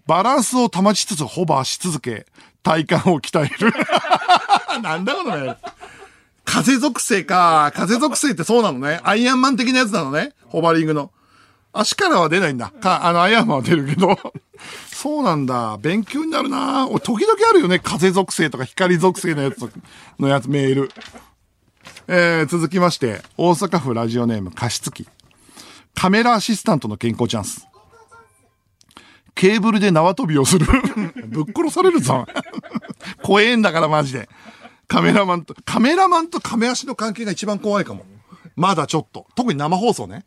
バランスを保ちつつホバーし続け、体幹を鍛える。なんだこのね。風属性か。風属性ってそうなのね。アイアンマン的なやつなのね。ホバリングの。足からは出ないんだ。か、あの、アイアンマンは出るけど。そうなんだ。勉強になるな時々あるよね。風属性とか光属性のやつのやつ、メール。えー、続きまして、大阪府ラジオネーム加湿器。カメラアシスタントの健康チャンス。ケーブルで縄跳びをする。ぶっ殺されるぞ。怖えんだからマジで。カメラマンと、カメラマンとカメ足の関係が一番怖いかも。まだちょっと。特に生放送ね。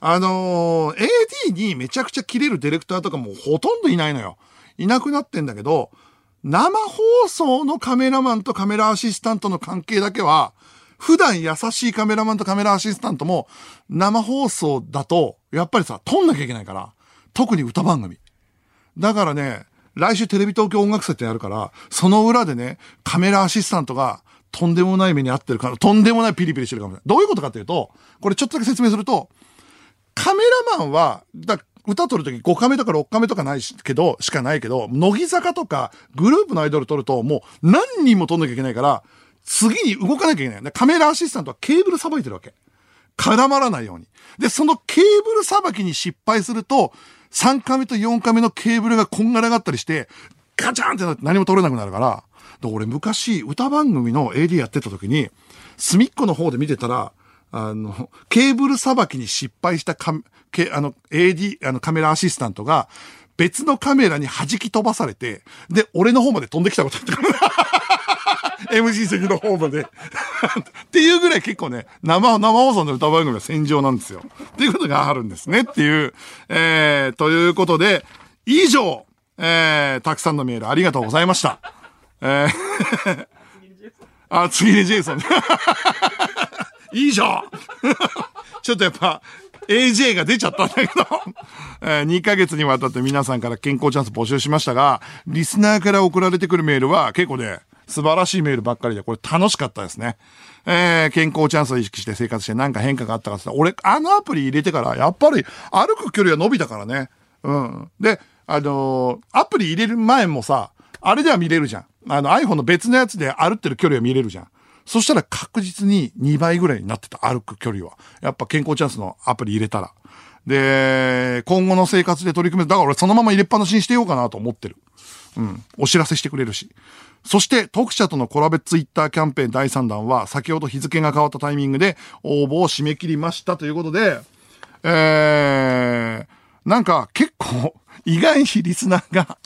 あのー、AD にめちゃくちゃ切れるディレクターとかもほとんどいないのよ。いなくなってんだけど、生放送のカメラマンとカメラアシスタントの関係だけは、普段優しいカメラマンとカメラアシスタントも、生放送だと、やっぱりさ、撮んなきゃいけないから。特に歌番組。だからね、来週テレビ東京音楽祭ってやるから、その裏でね、カメラアシスタントが、とんでもない目に遭ってるから、とんでもないピリピリしてるかもしれない。どういうことかっていうと、これちょっとだけ説明すると、カメラマンは、だ歌撮るとき5カメとか6カメとかないし、けど、しかないけど、乃木坂とかグループのアイドル撮るともう何人も撮んなきゃいけないから、次に動かなきゃいけない。カメラアシスタントはケーブルさばいてるわけ。絡まらないように。で、そのケーブルさばきに失敗すると、3カメと4カメのケーブルがこんがらがったりして、ガチャンってなって何も撮れなくなるから、俺昔歌番組の AD やってた時に、隅っこの方で見てたら、あの、ケーブルさばきに失敗したカ、あの、AD、あの、カメラアシスタントが、別のカメラに弾き飛ばされて、で、俺の方まで飛んできたことあったから。MC 席の方までっていうぐらい結構ね、生、生放送の歌番組は戦場なんですよ。っていうことがあるんですねっていう、えー、ということで、以上、えー、たくさんのメールありがとうございました。えーあ、次にジェイソン。以上 ちょっとやっぱ、AJ が出ちゃったんだけど えー、2ヶ月にわたって皆さんから健康チャンス募集しましたが、リスナーから送られてくるメールは結構ね、素晴らしいメールばっかりで、これ楽しかったですね。えー、健康チャンスを意識して生活して何か変化があったかって俺、あのアプリ入れてから、やっぱり歩く距離は伸びたからね。うん。で、あのー、アプリ入れる前もさ、あれでは見れるじゃん。あの iPhone の別のやつで歩ってる距離は見れるじゃん。そしたら確実に2倍ぐらいになってた、歩く距離は。やっぱ健康チャンスのアプリ入れたら。で、今後の生活で取り組めるだから俺そのまま入れっぱなしにしてようかなと思ってる。うん。お知らせしてくれるし。そして、特社とのコラボツイッターキャンペーン第3弾は、先ほど日付が変わったタイミングで応募を締め切りましたということで、えー、なんか結構、意外にリスナーが、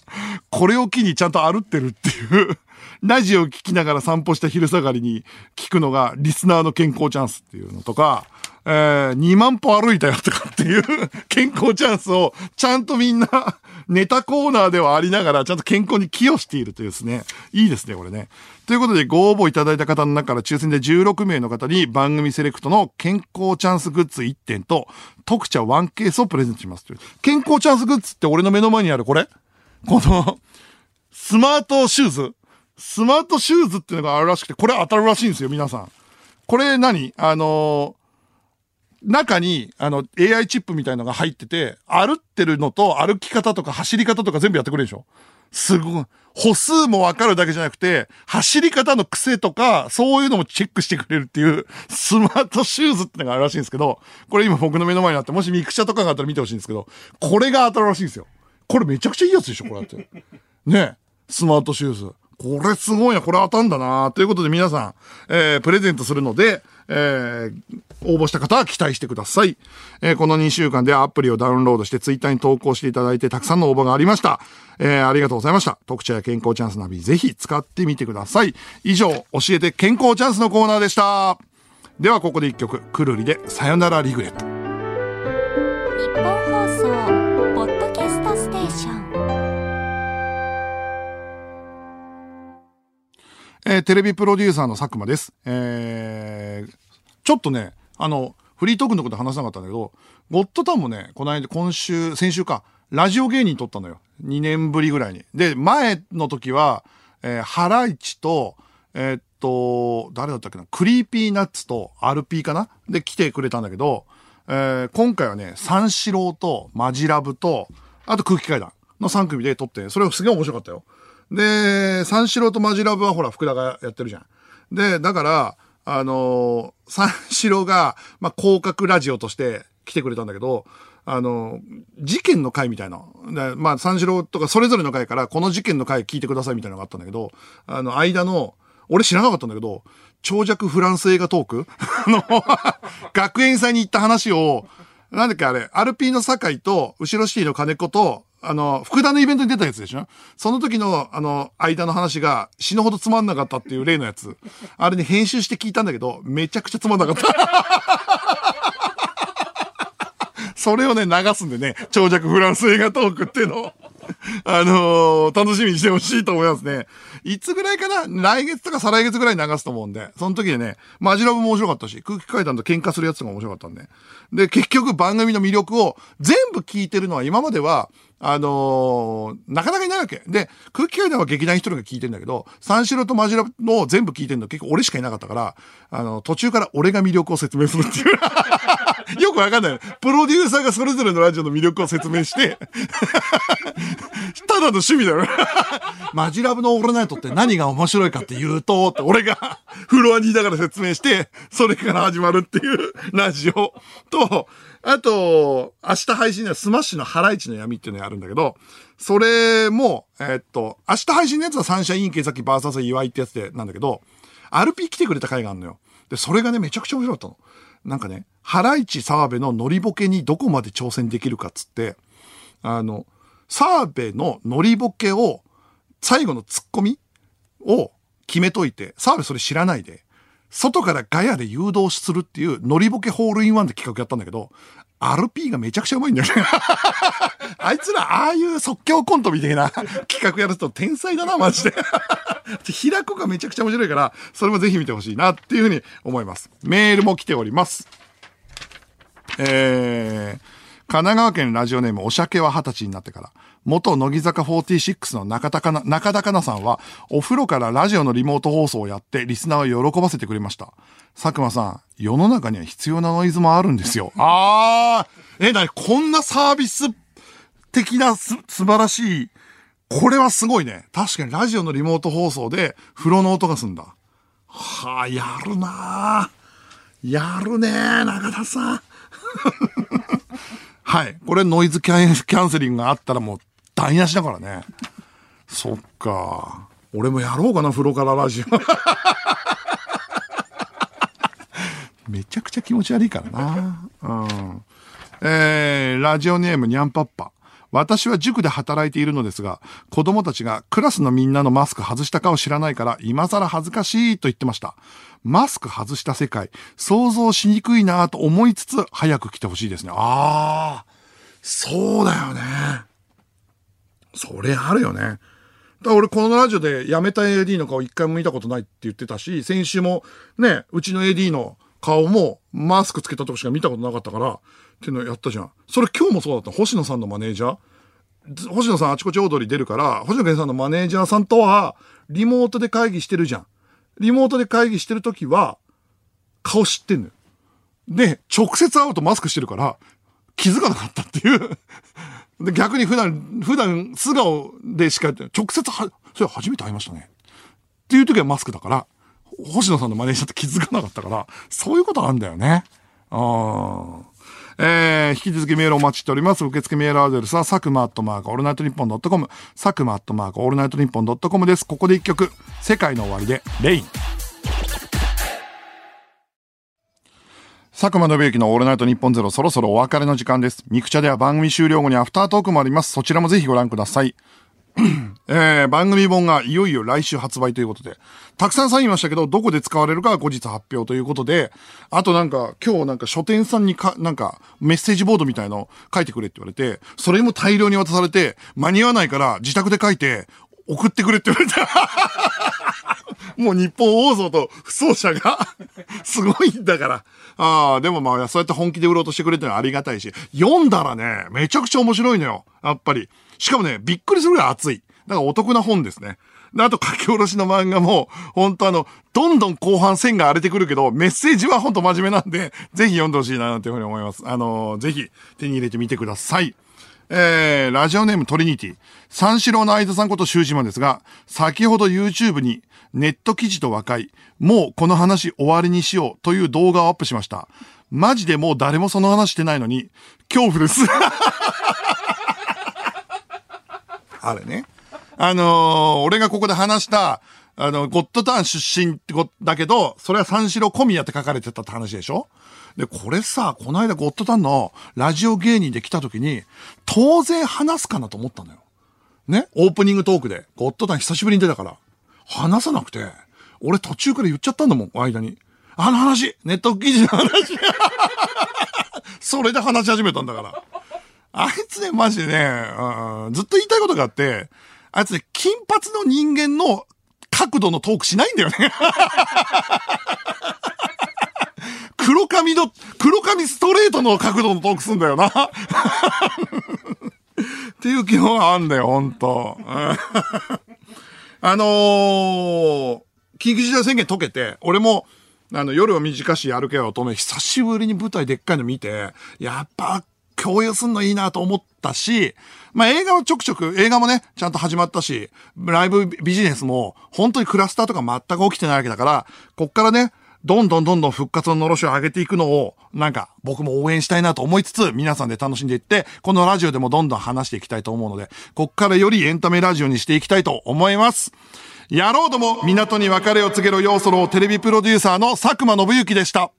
これを機にちゃんと歩ってるっていうラジオを聞きながら散歩した昼下がりに聞くのが、リスナーの健康チャンスっていうのとか、えー、2万歩歩いたよとかっていう健康チャンスを、ちゃんとみんな、ネタコーナーではありながら、ちゃんと健康に寄与しているというですね。いいですね、これね。ということで、ご応募いただいた方の中から抽選で16名の方に番組セレクトの健康チャンスグッズ1点と、特茶1ケースをプレゼントしますという。健康チャンスグッズって俺の目の前にあるこれ？この、スマートシューズ？スマートシューズっていうのがあるらしくて、これ当たるらしいんですよ、皆さん。これ何？あの中に、あの、AI チップみたいのが入ってて、歩ってるのと歩き方とか走り方とか全部やってくれるでしょすごい。歩数もわかるだけじゃなくて、走り方の癖とか、そういうのもチェックしてくれるっていう、スマートシューズってのがあるらしいんですけど、これ今僕の目の前にあって、もしミクチャとかがあったら見てほしいんですけど、これが当たるらしいんですよ。これめちゃくちゃいいやつでしょこれだって。ねスマートシューズ。これすごいな、これ当たんだなということで皆さん、えー、プレゼントするので、えー、応募した方は期待してください。えー、この2週間でアプリをダウンロードしてツイッターに投稿していただいてたくさんの応募がありました。えー、ありがとうございました。特茶や健康チャンスナビぜひ使ってみてください。以上、教えて健康チャンスのコーナーでした。ではここで一曲、くるりでさよならリグレット。日本放送えー、テレビプロデューサーの佐久間です。えー、ちょっとね、あの、フリートークのこと話さなかったんだけど、ゴッドタンもね、この間、今週、先週か、ラジオ芸人撮ったのよ。2年ぶりぐらいに。で、前の時は、えー、ハライチと、えー、っと、誰だったっけな、クリーピーナッツとアルピーかな？で来てくれたんだけど、えー、今回はね、三四郎とマジラブと、あと空気階段の3組で撮って、それすげえ面白かったよ。で、三四郎とマジラブはほら、福田がやってるじゃん。で、だから、あのー、三四郎が、まあ、広角ラジオとして来てくれたんだけど、あのー、事件の回みたいな。まあ、三四郎とかそれぞれの回から、この事件の回聞いてくださいみたいなのがあったんだけど、あの、間の、俺知らなかったんだけど、長尺フランス映画トーク？あの、学園祭に行った話を、なんだっけあれ、アルピーの酒井と、後ろシティの金子と、あの、福田のイベントに出たやつでしょ？その時の、あの、間の話が死ぬほどつまんなかったっていう例のやつ。あれに編集して聞いたんだけど、めちゃくちゃつまんなかった。それをね、流すんでね、長尺フランス映画トークっていうのを。あのー、楽しみにしてほしいと思いますね。いつぐらいかな？来月とか再来月ぐらいに流すと思うんで、その時でね、マジラブも面白かったし、空気階段と喧嘩するやつが面白かったんで。で、結局番組の魅力を全部聞いてるのは今までは、あのー、なかなかいないわけ。で、空気階段は劇団一人が聞いてんだけど、三四郎とマジラブを全部聞いてんの結構俺しかいなかったから、あの、途中から俺が魅力を説明するっていう。よくわかんない。プロデューサーがそれぞれのラジオの魅力を説明して、ただの趣味だよ。マジラブのオールナイトって何が面白いかって言うと、って俺がフロアにいながら説明して、それから始まるっていうラジオと、あと、明日配信ではスマッシュのハライチの闇っていうのやるんだけど、それも、えっと、明日配信のやつはサンシャイン池崎バーサス岩井ってやつでなんだけど、RP 来てくれた回があるのよ。で、それがね、めちゃくちゃ面白かったの。なんかね、ハライチ澤部のノリボケにどこまで挑戦できるかっつって、あの、澤部のノリボケを、最後のツッコミを決めといて、澤部それ知らないで、外からガヤで誘導するっていうノリボケホールインワンで企画やったんだけど、RP がめちゃくちゃうまいんだよね。あいつら、ああいう即興コントみたいな 企画やると天才だな、マジで。平子がめちゃくちゃ面白いから、それもぜひ見てほしいなっていうふうに思います。メールも来ております。えー、神奈川県ラジオネームお酒は二十歳になってから、元乃木坂46の中田かな、中田かなさんは、お風呂からラジオのリモート放送をやって、リスナーを喜ばせてくれました。佐久間さん、世の中には必要なノイズもあるんですよ。あー、え、なに、こんなサービス的なす、素晴らしい、これはすごいね。確かにラジオのリモート放送で風呂の音がすんだ。はあ、やるなぁやるねー、中田さん。はい。これノイズキャンキャンセリングがあったらもう台無しだからね。そっか。俺もやろうかな、風呂からラジオ。めちゃくちゃ気持ち悪いからな。うん。えー、ラジオネームにゃんぱっぱ。私は塾で働いているのですが、子供たちがクラスのみんなのマスク外したかを知らないから、今更恥ずかしいと言ってました。マスク外した世界、想像しにくいなと思いつつ、早く来てほしいですね。ああ、そうだよね。それあるよね。だ俺このラジオで辞めた AD の顔一回も見たことないって言ってたし、先週もね、うちの AD の顔もマスクつけたとこしか見たことなかったから、っていうのやったじゃん。それ今日もそうだった。星野さんのマネージャー星野さんあちこち踊り出るから、星野源さんのマネージャーさんとは、リモートで会議してるじゃん。リモートで会議してるときは、顔知ってんのよ。で、直接会うとマスクしてるから、気づかなかったっていう。で、逆に普段、普段素顔でしか、直接は、それ初めて会いましたね。っていう時はマスクだから、星野さんのマネージャーって気づかなかったから、そういうことあんだよね。ああ。えー、引き続きメールお待ちしております。受付メールアドレスは、佐久間アットマークオールナイトニッポンドットコム、佐久間アットマークオールナイトニッポンドットコムです。ここで一曲、世界の終わりで、 RAIN。佐久間宣行のオールナイトニッポンゼロそろそろお別れの時間です。ミクチャでは番組終了後にアフタートークもあります。そちらもぜひご覧ください。えー、番組本がいよいよ来週発売ということで、たくさんサインましたけど、どこで使われるかは後日発表ということで、あとなんか、今日なんか書店さんにか、なんか、メッセージボードみたいの書いてくれって言われて、それも大量に渡されて、間に合わないから自宅で書いて、送ってくれって言われた。もう日本放送と不走者が すごいんだから。ああ、でもまあ、そうやって本気で売ろうとしてくれてるのはありがたいし、読んだらね、めちゃくちゃ面白いのよ。やっぱり。しかもね、びっくりするぐらい熱い。だからお得な本ですね。あと書き下ろしの漫画も、本当あの、どんどん後半線が荒れてくるけど、メッセージは本当真面目なんで、ぜひ読んでほしいな、なんていうふうに思います。あのーぜひ手に入れてみてください。えー、ラジオネームトリニティ。三四郎の相田さんこと修島ですが、先ほど YouTube にネット記事と和解、もうこの話終わりにしようという動画をアップしました。マジでもう誰もその話してないのに、恐怖です。あれね。あのー俺がここで話した、あの、ゴッドタン出身ってことだけど、それは三四郎小宮って書かれてたって話でしょ？で、これさ、この間ゴッドタンのラジオ芸人で来た時に、当然話すかなと思ったのよ。ね？オープニングトークで、ゴッドタン久しぶりに出たから、話さなくて、俺途中から言っちゃったんだもん、間に。あの話ネット記事の話 それで話し始めたんだから。あいつね、マジでね、ずっと言いたいことがあって、あいつね、金髪の人間の角度のトークしないんだよね。黒髪の、黒髪ストレートの角度のトークすんだよな。っていう気はあんだよ、ほんと。あのー緊急事態宣言解けて、俺も、あの、夜を短し歩けよ乙女、久しぶりに舞台でっかいの見て、やっぱ、共有すんのいいなと思ったし、まあ映画はちょくちょく、映画もね、ちゃんと始まったし、ライブビジネスも本当にクラスターとか全く起きてないわけだから、こっからね、どんどんどんどん復活ののろしを上げていくのを、なんか僕も応援したいなと思いつつ、皆さんで楽しんでいって、このラジオでもどんどん話していきたいと思うので、こっからよりエンタメラジオにしていきたいと思います。やろうども港に別れを告げろ要素のテレビプロデューサーの佐久間信之でした。